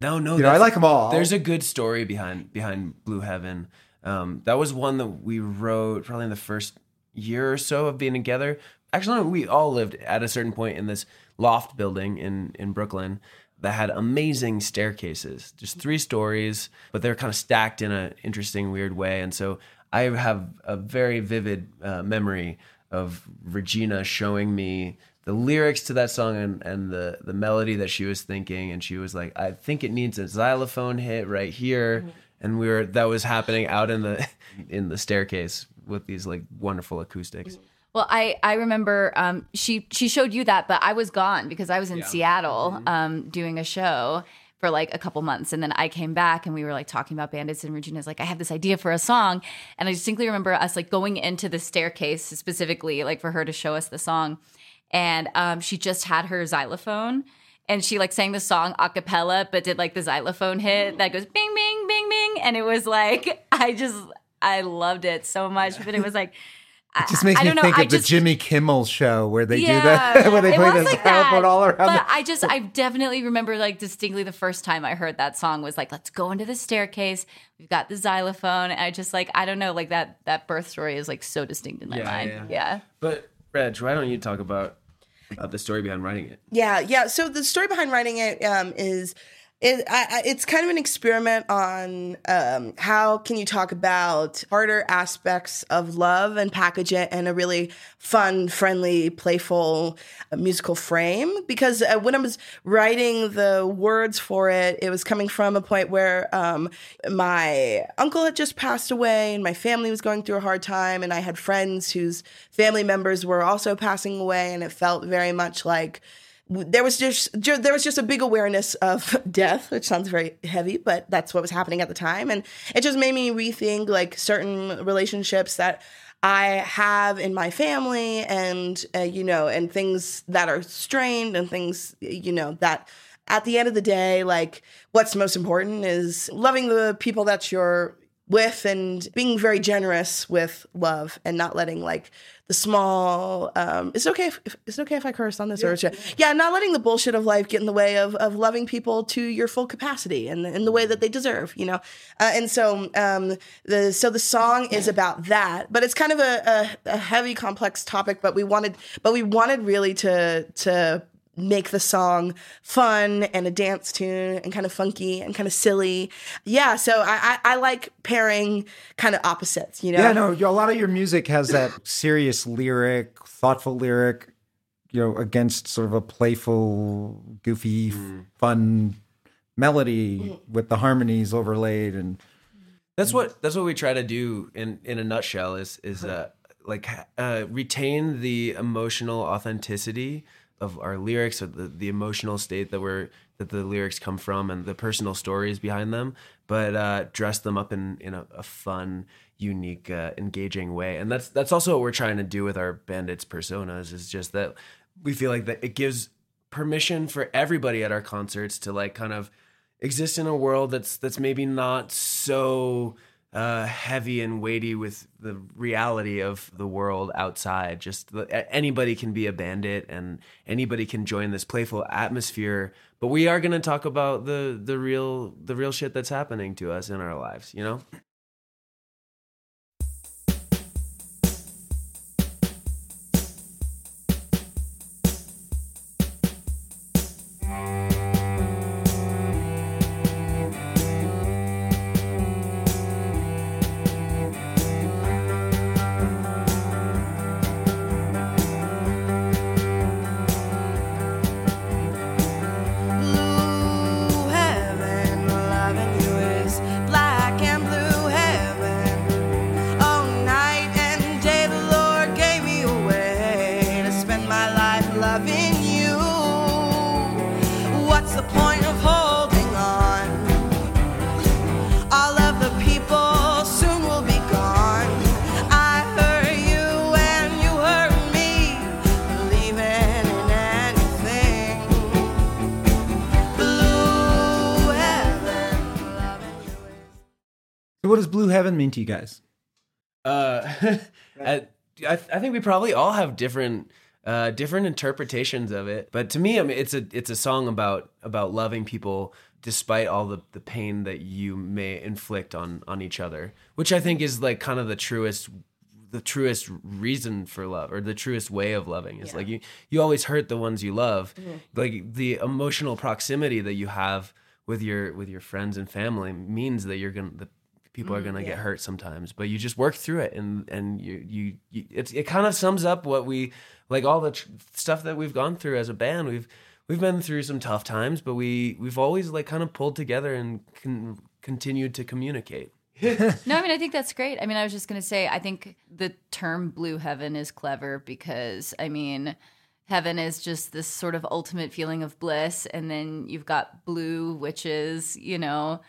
no, no, you know, I like them all. There's a good story behind behind Blue Heaven. Um, that was one that we wrote probably in the first year or so of being together. Actually, we all lived at a certain point in this loft building in in Brooklyn that had amazing staircases, just three stories, but they're kind of stacked in an interesting, weird way. And so I have a very vivid uh, memory of Regina showing me the lyrics to that song and, and the the melody that she was thinking and she was like I think it needs a xylophone hit right here and we were that was happening out in the in the staircase with these like wonderful acoustics. Well, I I remember um, she she showed you that, but I was gone because I was in Seattle um, doing a show for like a couple months, and then I came back and we were like talking about bandits, and Regina's like, I have this idea for a song, and I distinctly remember us like going into the staircase specifically, like for her to show us the song, and um, she just had her xylophone. And she like sang the song a cappella, but did like the xylophone hit that goes bing, bing, bing, bing. And it was like, I just, I loved it so much. But it was like, It just makes I me don't know, think I of the Jimmy Kimmel show where they yeah, do that, where they play was the like xylophone that. all around. But the- I just, I definitely remember like distinctly the first time I heard that song was like, let's go into the staircase. We've got the xylophone. And I just like, I don't know, like that that birth story is like so distinct in my Yeah, mind. yeah. Yeah. But Reg, why don't you talk about uh, the story behind writing it? Yeah, yeah. So the story behind writing it um, is, it, I, it's kind of an experiment on um, how can you talk about harder aspects of love and package it in a really fun, friendly, playful uh, musical frame. Because uh, when I was writing the words for it, it was coming from a point where um, my uncle had just passed away and my family was going through a hard time, and I had friends whose family members were also passing away, and it felt very much like there was just ju- there was just a big awareness of death, which sounds very heavy, but that's what was happening at the time, and it just made me rethink like certain relationships that I have in my family, and uh, you know, and things that are strained, and things you know that at the end of the day, like what's most important is loving the people that you're with and being very generous with love and not letting like the small um it's okay if, if it's okay if i curse on this or yeah. not letting the bullshit of life get in the way of of loving people to your full capacity and in the way that they deserve you know? Uh, and so um the so the song is about that but it's kind of a, a a heavy complex topic but we wanted but we wanted really to to make the song fun and a dance tune and kind of funky and kind of silly. Yeah, so I, I, I like pairing kind of opposites, you know? Yeah, no, a lot of your music has that serious lyric, thoughtful lyric, you know, against sort of a playful, goofy, fun melody with the harmonies overlaid and That's what that's what we try to do in in a nutshell is is uh, like uh, retain the emotional authenticity of our lyrics or the, the emotional state that we're that the lyrics come from and the personal stories behind them, but uh, dress them up in in a, a fun, unique, uh, engaging way. And that's that's also what we're trying to do with our bandits personas. Is just that we feel like that it gives permission for everybody at our concerts to like kind of exist in a world that's that's maybe not so uh, heavy and weighty with the reality of the world outside. Just anybody can be a bandit, and anybody can join this playful atmosphere. But we are going to talk about the the real the real shit that's happening to us in our lives. You know. What does mean to you guys? Uh, I, I I think we probably all have different uh, different interpretations of it. But to me, I mean, it's a it's a song about about loving people despite all the, the pain that you may inflict on on each other, which I think is like kind of the truest the truest reason for love or the truest way of loving is like you you always hurt the ones you love like the emotional proximity that you have with your with your friends and family means that you're gonna the People are mm, gonna get hurt sometimes, but you just work through it, and and you you, you it's, it kind of sums up what we like all the tr- stuff that we've gone through as a band. We've we've been through some tough times, but we we've always like kind of pulled together and con- continued to communicate. No, I mean I think that's great. I mean I was just gonna say I think the term blue heaven is clever because I mean heaven is just this sort of ultimate feeling of bliss, and then you've got blue, which is you know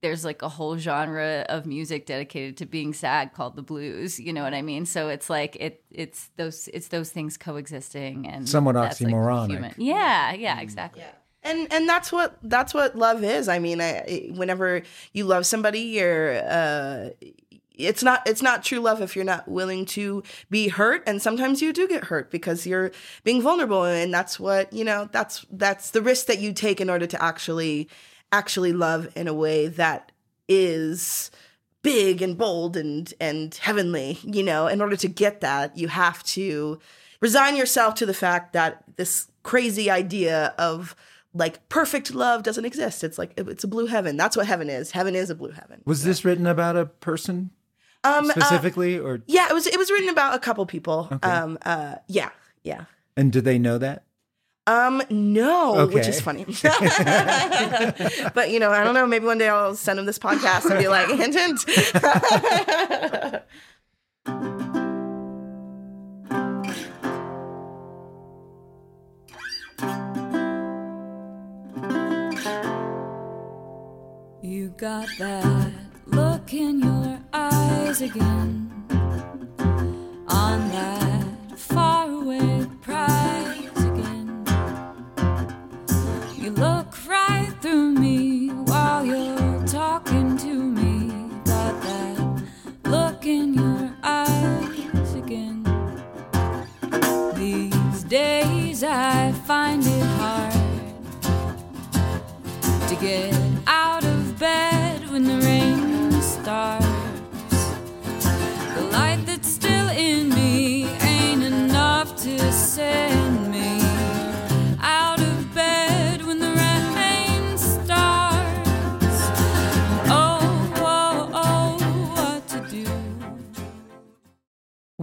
there's like a whole genre of music dedicated to being sad called the blues. You know what I mean? So it's like it it's those it's those things coexisting and Somewhat that's, like, Yeah, yeah, exactly. and and that's what that's what love is i mean I, whenever you love somebody you're uh it's not it's not true love if you're not willing to be hurt and sometimes you do get hurt because you're being vulnerable and that's what you know that's that's the risk that you take in order to actually actually love in a way that is big and bold and and heavenly you know? In order to get that you have to resign yourself to the fact that this crazy idea of like perfect love doesn't exist. It's like it's a blue heaven. That's what heaven is. Heaven is a blue heaven. Was this written about a person um uh, specifically, or yeah it was it was written about a couple people. Um uh yeah yeah. And did they know that? Um no which is funny. But you know i don't know. Maybe one day i'll send him this podcast and be like hint hint. You got that look in your eyes again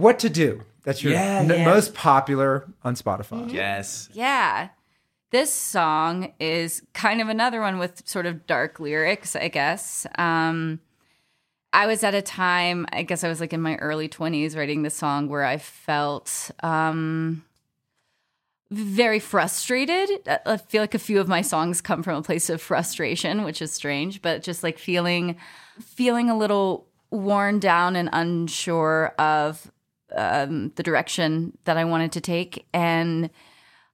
What to do? That's your Yeah, n- yeah. most popular on Spotify. Yes. Yeah. This song is kind of another one with sort of dark lyrics, I guess. Um, I was at a time, I guess I was like in my early 20s writing this song where I felt um, very frustrated. I- I feel like a few of my songs come from a place of frustration, which is strange, but just like feeling feeling a little worn down and unsure of um, the direction that I wanted to take and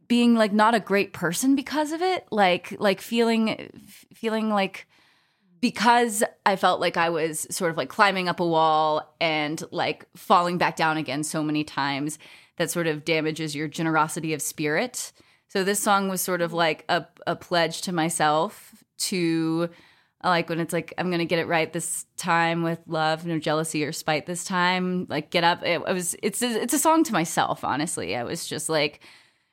being like not a great person because of it like like feeling feeling like because I felt like I was sort of like climbing up a wall and like falling back down again so many times that sort of damages your generosity of spirit. So this song was sort of like a, a pledge to myself to like when it's like I'm gonna get it right this time with love, no jealousy or spite this time. Like get up. It, it was it's a, it's a song to myself. Honestly, I was just like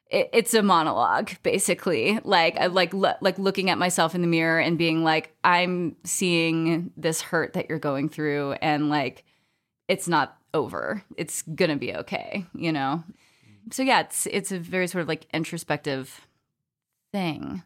it, it's a monologue basically like i like lo- like looking at myself in the mirror and being like i'm seeing this hurt that you're going through and like it's not over it's gonna be okay you know so yeah it's it's a very sort of like introspective thing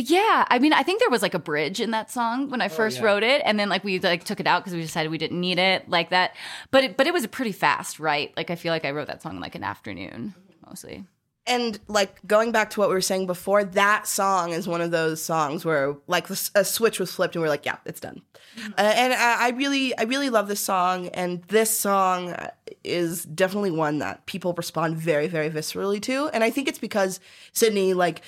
but yeah i mean i think there was like a bridge in that song when i first wrote it and then like we like took it out because we decided we didn't need it like that. But it, but it was a pretty fast right like i feel like i wrote that song in like an afternoon mostly. And like going back to what we were saying before, that song is one of those songs where like a switch was flipped and we're like, yeah, it's done. Uh, and I, I really, I really love this song, and this song is definitely one that people respond very, very viscerally to. And I think it's because Sydney, like,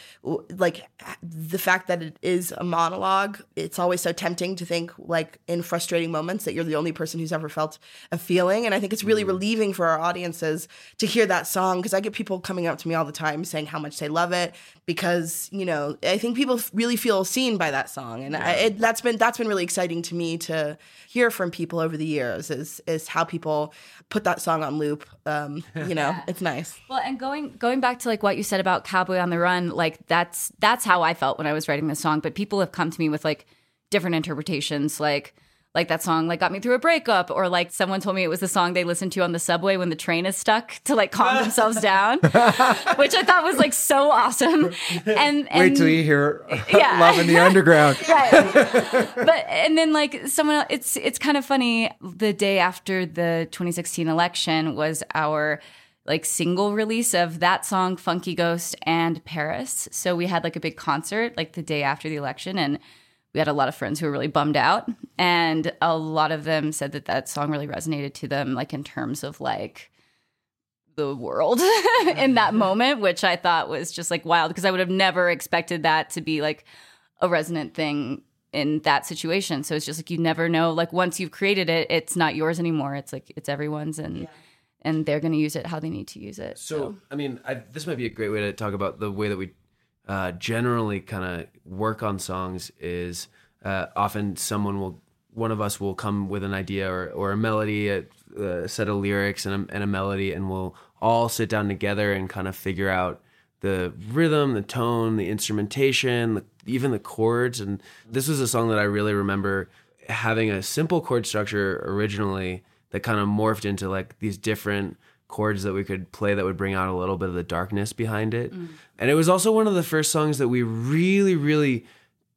like the fact that it is a monologue, it's always so tempting to think like in frustrating moments that you're the only person who's ever felt a feeling. And I think it's really mm. relieving for our audiences to hear that song because I get people coming up to me all the time saying how much they love it because you know I think people really feel seen by that song, and I, it, that's been that's been really exciting to me to hear from people over the years is is how people put that song on loop. Um, you know, it's nice. Well, and going going back to like what you said about Cowboy on the Run, like that's that's how I felt when I was writing this song. But people have come to me with like different interpretations. Like like that song like got me through a breakup or like someone told me it was the song they listened to on the subway when the train is stuck to like calm themselves down which i thought was like so awesome and, and Wait till you hear Yeah. Love in the Underground. right but and then like someone else, it's it's kind of funny the day after the 2016 election was our like single release of that song funky ghost and paris so we had like a big concert like the day after the election and we had a lot of friends who were really bummed out and a lot of them said that that song really resonated to them like in terms of like the world in that mm-hmm. moment which i thought was just like wild because i would have never expected that to be like a resonant thing in that situation. So it's just like you never know like once you've created it it's not yours anymore. It's like it's everyone's and and they're going to use it how they need to use it. So, I mean, I, this might be a great way to talk about the way that we uh, generally kind of work on songs. Is uh, often someone will, one of us will come with an idea or, or a melody, a, a set of lyrics and a, and a melody, and we'll all sit down together and kind of figure out the rhythm, the tone, the instrumentation, the, even the chords. And this was a song that I really remember having a simple chord structure originally that kind of morphed into like these different chords that we could play that would bring out a little bit of the darkness behind it. And it was also one of the first songs that we really, really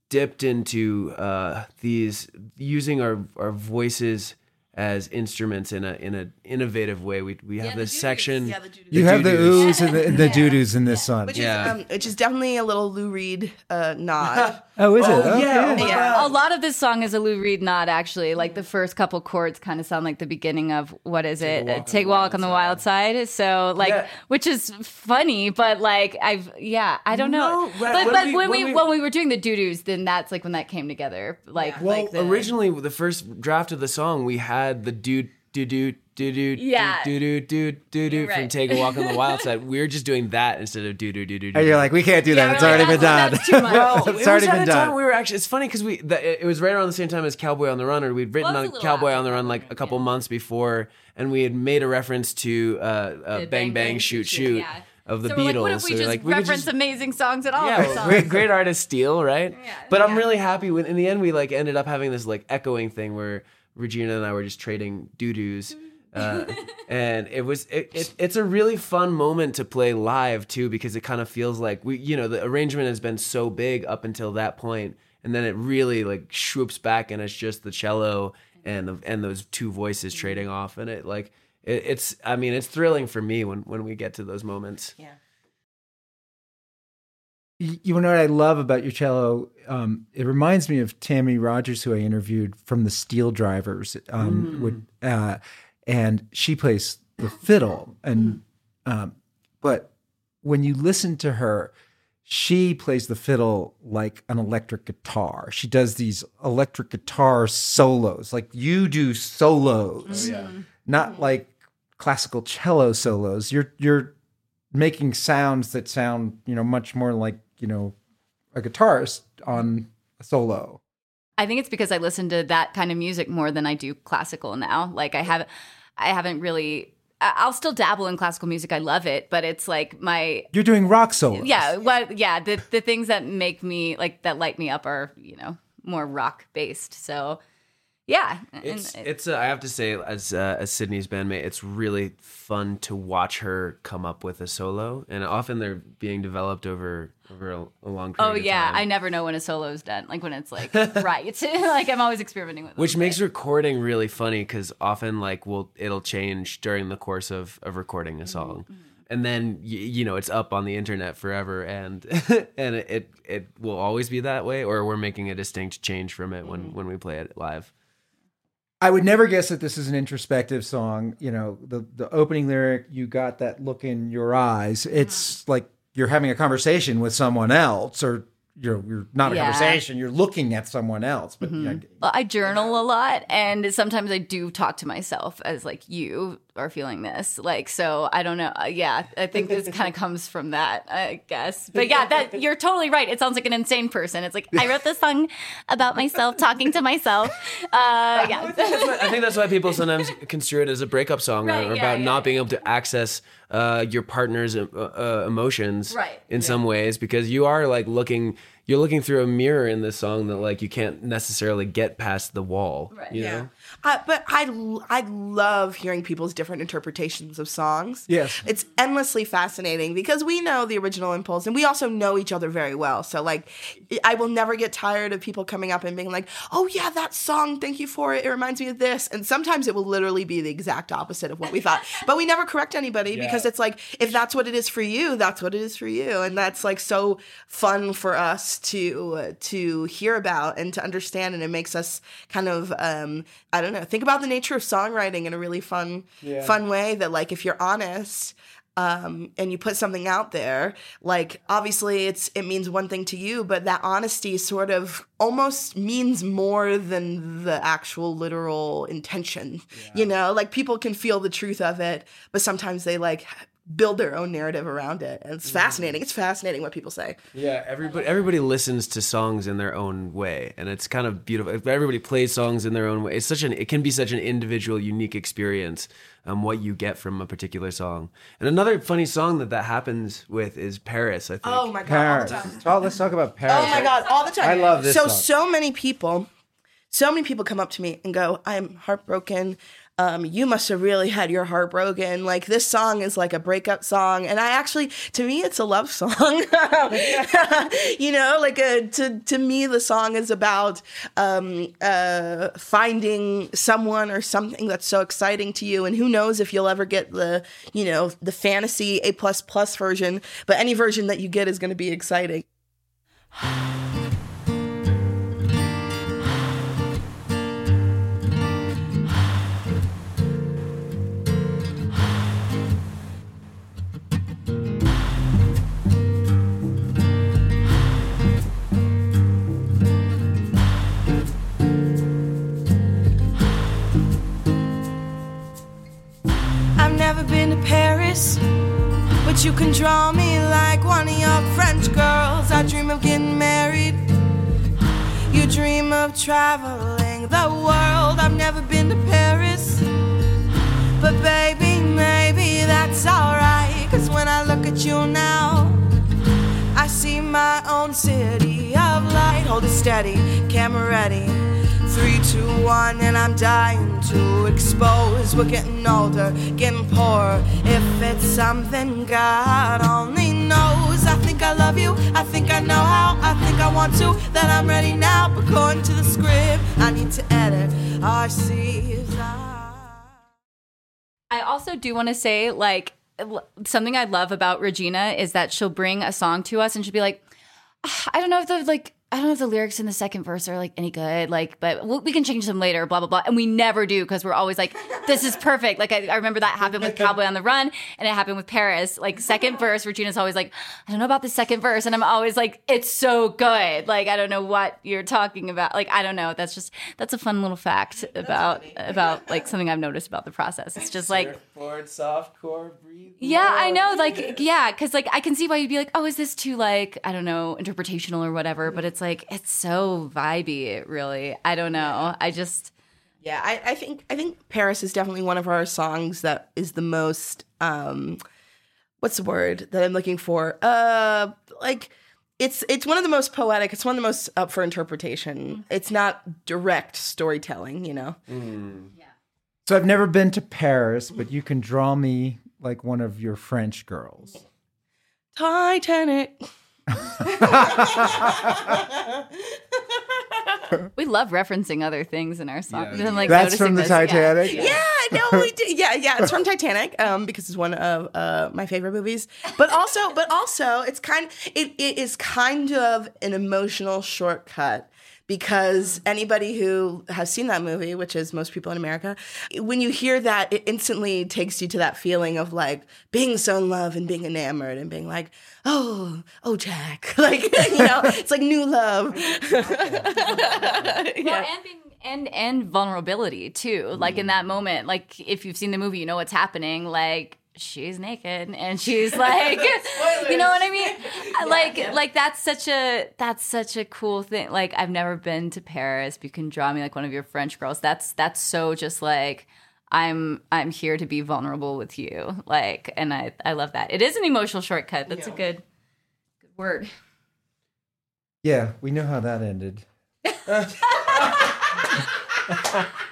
dipped into uh, these using our, our voices as instruments in a in a innovative way. We we have this section. Yeah, the doo-doos. You have the doo-doos. oohs and the, and the doo-doos in this song. Which Yeah. is um, which is definitely a little Lou Reed uh, nod. Oh, is it? Okay. yeah. yeah. a lot of this song is a Lou Reed nod, actually. Like the first couple chords kind of sound like the beginning of what is it? Uh, Take a walk on the wild side. So like, Yeah. which is funny, but like I've yeah, I don't know. No, but right, but when when, we- we, when we- when we were doing the doo doos, then that's like when that came together. Like Well, like the, originally the first draft of the song, we had the do do do do do Yeah. do do do do do from Take a Walk on the Wild Side. We were just doing that instead of do do do do. And you're like, we can't do that. Yeah, it's already like, been done. that's- that's too much. Well, it's it already been a time done. we were actually. It's funny because we the, it was right around the same time as Cowboy on the Run, or we'd written Well, on Cowboy on the Run like a couple months before, and we had made a reference to uh, uh, The Bang Bang Shoot Shoot yeah. of the so Beatles. we're like, what if we So just like, we reference just- amazing songs at all? yeah, our well, songs? great, great artist steal, right? Yeah. but I'm really happy when in the end we like ended up having this like echoing thing where Regina and I were just trading doo doos. Uh, and it was it, it, it's a really fun moment to play live too because it kind of feels like we you know the arrangement has been so big up until that point and then it really like swoops back and it's just the cello and the, and those two voices trading off and it like it, it's I mean it's thrilling for me when when we get to those moments. Y- you know what I love about your cello? Um, it reminds me of Tammy Rogers, who I interviewed from the SteelDrivers, um, would, uh, and she plays the fiddle. And um, but when you listen to her, she plays the fiddle like an electric guitar. She does these electric guitar solos, like you do solos, not like classical cello solos. You're you're making sounds that sound, you know, much more like, you know, a guitarist on a solo. I think it's because I listen to that kind of music more than I do classical now. Like I have, I haven't really. I- I'll still dabble in classical music. I love it, but it's like my You're doing rock solos. yeah, what yeah. The the things that make me like that light me up are you know more rock based. So yeah, It's it- it's uh, I have to say as uh, as Sydney's bandmate, it's really fun to watch her come up with a solo, and often they're being developed over over a, a long oh, period. oh of yeah. time. I never know when a solo's done. Like when it's like right. like I'm always experimenting with. Which them, makes but- recording really funny because often like we'll it'll change during the course of of recording a song. Mm-hmm. Mm-hmm. And then y- you know it's up on the internet forever, and and it, it it will always be that way, or we're making a distinct change from it when mm-hmm. when we play it live. I would never guess that this is an introspective song. You know, the the opening lyric, you got that look in your eyes. It's like you're having a conversation with someone else or you're you're not a Yeah. conversation, you're looking at someone else. But mm-hmm. yeah, Well, I journal a lot, and sometimes I do talk to myself as like you are feeling this. Like, so I don't know. Uh, yeah, I think this kind of comes from that, I guess. But yeah, that you're totally right. It sounds like an insane person. It's like I wrote this song about myself talking to myself. Uh, yeah. I think that's why people sometimes construe it as a breakup song Right, or, or yeah, about yeah, not yeah. being able to access uh, your partner's uh, uh, emotions Right, in some ways because you are like looking you're looking through a mirror in this song that like you can't necessarily get past the wall. Right. You know? Uh, but I, I love hearing people's different interpretations of songs. Yes. It's endlessly fascinating because we know the original impulse and we also know each other very well. So, like, I will never get tired of people coming up and being like, oh, yeah, that song, thank you for it. It reminds me of this. And sometimes it will literally be the exact opposite of what we thought. but we never correct anybody because it's like, if that's what it is for you, that's what it is for you. And that's like so fun for us to uh, to hear about and to understand. And it makes us kind of, um, I don't know, think about the nature of songwriting in a really fun, fun way that, like, if you're honest, um, and you put something out there, like obviously it's it means one thing to you, but that honesty sort of almost means more than the actual literal intention. You know, like people can feel the truth of it, but sometimes they like build their own narrative around it. And it's fascinating. It's fascinating what people say. Yeah, everybody everybody listens to songs in their own way, and it's kind of beautiful. Everybody plays songs in their own way. It's such an it can be such an individual, unique experience. Um, what you get from a particular song, and another funny song that that happens with is Paris. I think. Oh my god, Paris. all the time. Oh, let's talk about Paris. Oh my god, all the time. I love this So song. so many people, so many people come up to me and go, "I'm heartbroken. Um, you must have really had your heart broken. Like this song is like a breakup song, and I actually, to me, it's a love song. you know, like a, to to me, the song is about um, uh, finding someone or something that's so exciting to you, and who knows if you'll ever get the you know the fantasy A plus plus version, but any version that you get is going to be exciting. Paris, but you can draw me like one of your French girls. I dream of getting married. You dream of traveling the world. I've never been to Paris, but baby, maybe that's alright. Cause when I look at you now, I see my own city of light. Hold it steady, camera ready. Three, two, one, and I'm dying to expose. We're getting older, getting poorer. If it's something God only knows, I think I love you. I think I know how. I think I want to. That I'm ready now. According to the script, I need to edit. I see. I also do want to say, like, something I love about Regina is that she'll bring a song to us and she'll be like, "Ah, I don't know if the like. I don't know if the lyrics in the second verse are like any good, like, but we we can change them later, blah, blah, blah. And we never do because we're always like, this is perfect. Like, I, I remember that happened with Cowboy on the Run and it happened with Paris. Like, second verse, Regina's always like, I don't know about the second verse. And I'm always like, it's so good. Like, I don't know what you're talking about. Like, I don't know. That's just, that's a fun little fact about, about like something I've noticed about the process. It's just like, soft core, breathe. yeah, I know. Like, yeah, because like I can see why you'd be like, oh, is this too like I don't know interpretational or whatever? But it's like it's so vibey. Really, I don't know. I just Yeah, I, I think I think Paris is definitely one of our songs that is the most um what's the word that I'm looking for? Uh like it's it's one of the most poetic, it's one of the most up for interpretation. It's not direct storytelling, you know. Yeah. So I've never been to Paris, but you can draw me like one of your French girls. Titanic. we love referencing other things in our songs. Yeah. and, like, That's from the this. Titanic? Yeah. Yeah, no, we did. Yeah, yeah, it's from Titanic, um, because it's one of uh, my favorite movies. But also, but also, it's kind. It, it is kind of an emotional shortcut because anybody who has seen that movie, which is most people in America, when you hear that, it instantly takes you to that feeling of like being so in love and being enamored and being like, oh, oh, Jack, like you know, it's like new love. Well, and being and and vulnerability too. Like in mm. that moment, like if you've seen the movie, you know what's happening. Like she's naked and she's like, you know what I mean? like like that's such a that's such a cool thing. Like I've never been to Paris. But you can draw me like one of your French girls. That's that's so just like. I'm I'm here to be vulnerable with you. Like and I I love that. It is an emotional shortcut. That's a good good word. Yeah, we know how that ended.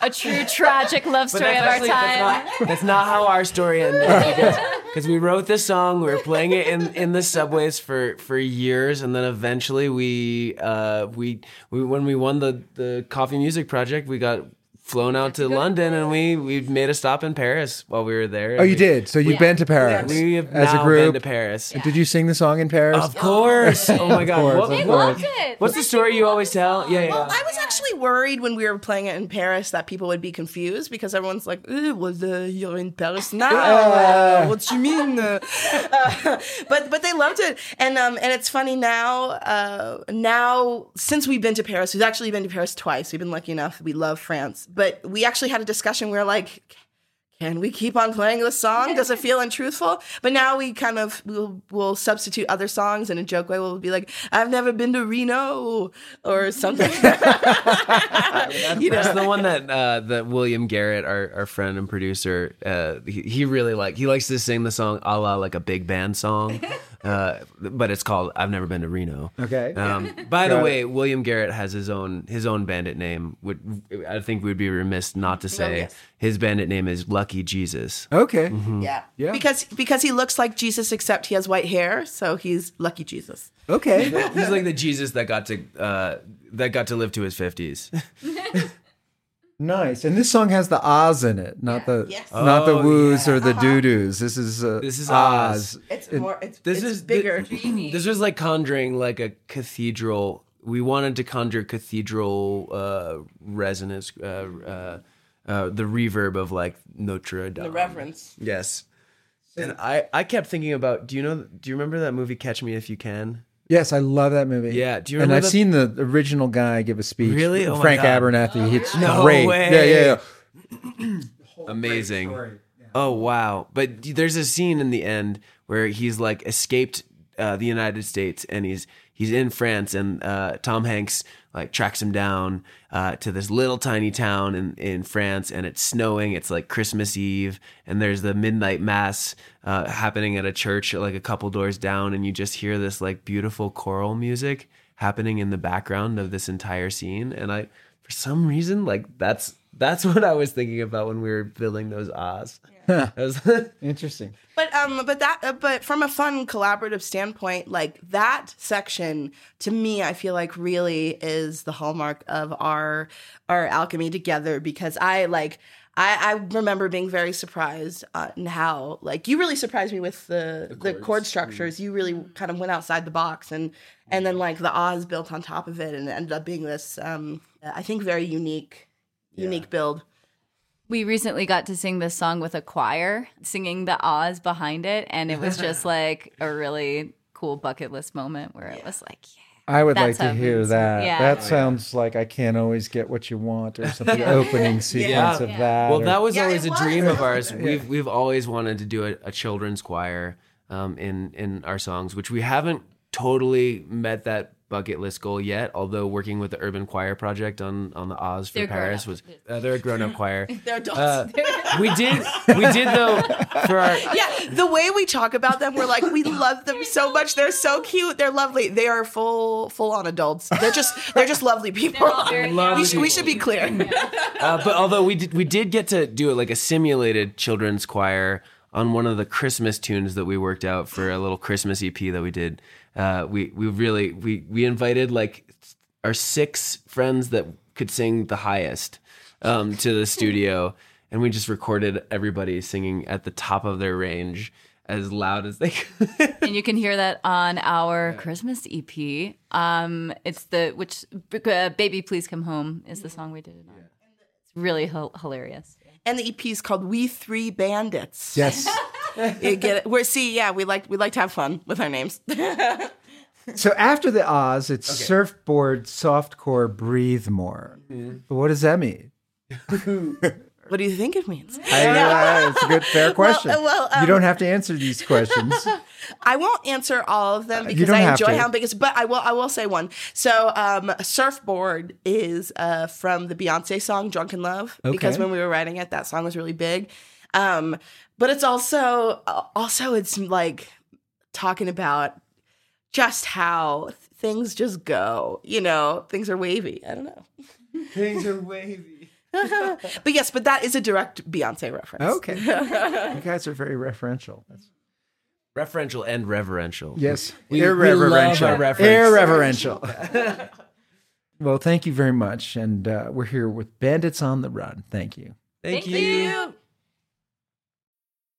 A true tragic love story of our time. That's not, that's not how our story ended. Because we wrote this song, we were playing it in, in the subways for, for years, and then eventually we uh we, we when we won the, the coffee music project, we got flown out to London, and we we made a stop in Paris while we were there. Oh, you did. So you've been to Paris We have as now a group. been to Paris. Did you sing the song in Paris? Of course. Oh my god. course, What- of They course. loved it. what's the story you always tell? Yeah, yeah. Well, I was actually worried when we were playing it in Paris that people would be confused because everyone's like, "Well, uh, you're in Paris now? Uh, what you mean?" Uh, uh, but but they loved it, and um and it's funny now. Uh, now since we've been to Paris, we've actually been to Paris twice. We've been lucky enough. We love France, but we actually had a discussion. We were like. Can we keep on playing this song? Does it feel untruthful? But now we kind of we'll, we'll substitute other songs in a joke way. We'll be like, "I've never been to Reno" or something. you know, That's the one that uh, that William Garrett, our, our friend and producer, uh, he, he really like. He likes to sing the song a la like a big band song, uh, but it's called "I've Never Been to Reno." Okay. Um, by the Got it. way, William Garrett has his own his own bandit name. Would I think we'd be remiss not to say yes. his bandit name is Lucky Jesus. okay. yeah, Yeah. because because he looks like Jesus except he has white hair, so he's lucky Jesus. Okay. He's like the Jesus that got to uh, that got to live to his fifties. Nice. And this song has the ahs in it, not the Yes. not the Oh, woos or the doo doos. This is uh, This is ahs. ahs. It's more. It's, This it's is bigger. This was like conjuring like a cathedral. We wanted to conjure cathedral uh, resonance, uh, uh, uh, the reverb of like Notre Dame. the reverence. Yes. And I, I kept thinking about. Do you know? Do you remember that movie Catch Me If You Can? Yes, I love that movie. Yeah, do you remember? and I've the- seen the original guy give a speech. Really? Oh my Frank God. Abernathy. It's No great. way. Yeah, yeah, yeah. Amazing. Oh wow! But there's a scene in the end where he's like escaped uh, the United States and he's he's in France and uh, Tom Hanks like tracks him down uh, to this little tiny town in in France and it's snowing. It's like Christmas Eve and there's the midnight mass uh, happening at a church like a couple doors down and you just hear this like beautiful choral music happening in the background of this entire scene and I for some reason like that's that's what I was thinking about when we were building those ahs. I was- Interesting. But um, but that, uh, but from a fun collaborative standpoint, like that section to me, I feel like really is the hallmark of our our alchemy together because I like. I, I remember being very surprised uh, in how like you really surprised me with the the, chord structures. You really kind of went outside the box and and then like the Oz built on top of it and it ended up being this um I think very unique unique build. We recently got to sing this song with a choir, singing the Oz behind it, and it was just like a really cool bucket list moment where it was like, yeah. I would That's like to hear moves. that. Yeah. That sounds like I can't always get what you want or something. Opening sequence of that. well, or- that was Yeah, always a was. dream of ours. We've we've always wanted to do a, a children's choir um, in in our songs, which we haven't totally met that bucket list goal yet. Although working with the Urban Choir Project on on the Oz for They're Paris was uh, they're a grown up choir. They're adults. Uh, we did we did though for our Yeah, the way we talk about them, we're like, we love them so much. They're so cute. They're lovely. They are full, full on adults. They're just, they're just lovely people. Lovely we, should, we should be clear. Uh, but although we did, we did get to do it like a simulated children's choir on one of the Christmas tunes that we worked out for a little Christmas EP that we did. Uh, we we really we we invited like our six friends that could sing the highest um, to the studio, and we just recorded everybody singing at the top of their range as loud as they could. and you can hear that on our Christmas EP. Um, it's the which uh, "Baby Please Come Home" is the song we did it on. It's really h- hilarious. And the EP is called "We Three Bandits." yes. You get it? We're see, yeah, we like we like to have fun with our names. So after the Oz, it's surfboard, softcore, breathe more. Mm-hmm. But what does that mean? what do you think it means? I, uh, it's a good, fair question. uh, well, you um, don't have to answer these questions. I won't answer all of them Uh, because don't I enjoy to. how big it's. But I will. I will say one. So, um, surfboard is uh, from the Beyonce song "Drunk in Love" because when we were writing it, that song was really big. Um, but it's also uh, also it's like talking about just how things just go. You know, things are wavy. I don't know. Things are wavy. But yes, but that is a direct Beyonce reference. Okay. you guys are very referential. That's- Referential and reverential. yes. We- we Irreverential. love our. Irreverential. well, thank you very much. And uh, we're here with Bandits on the Run. Thank you. Thank, Thank you. you.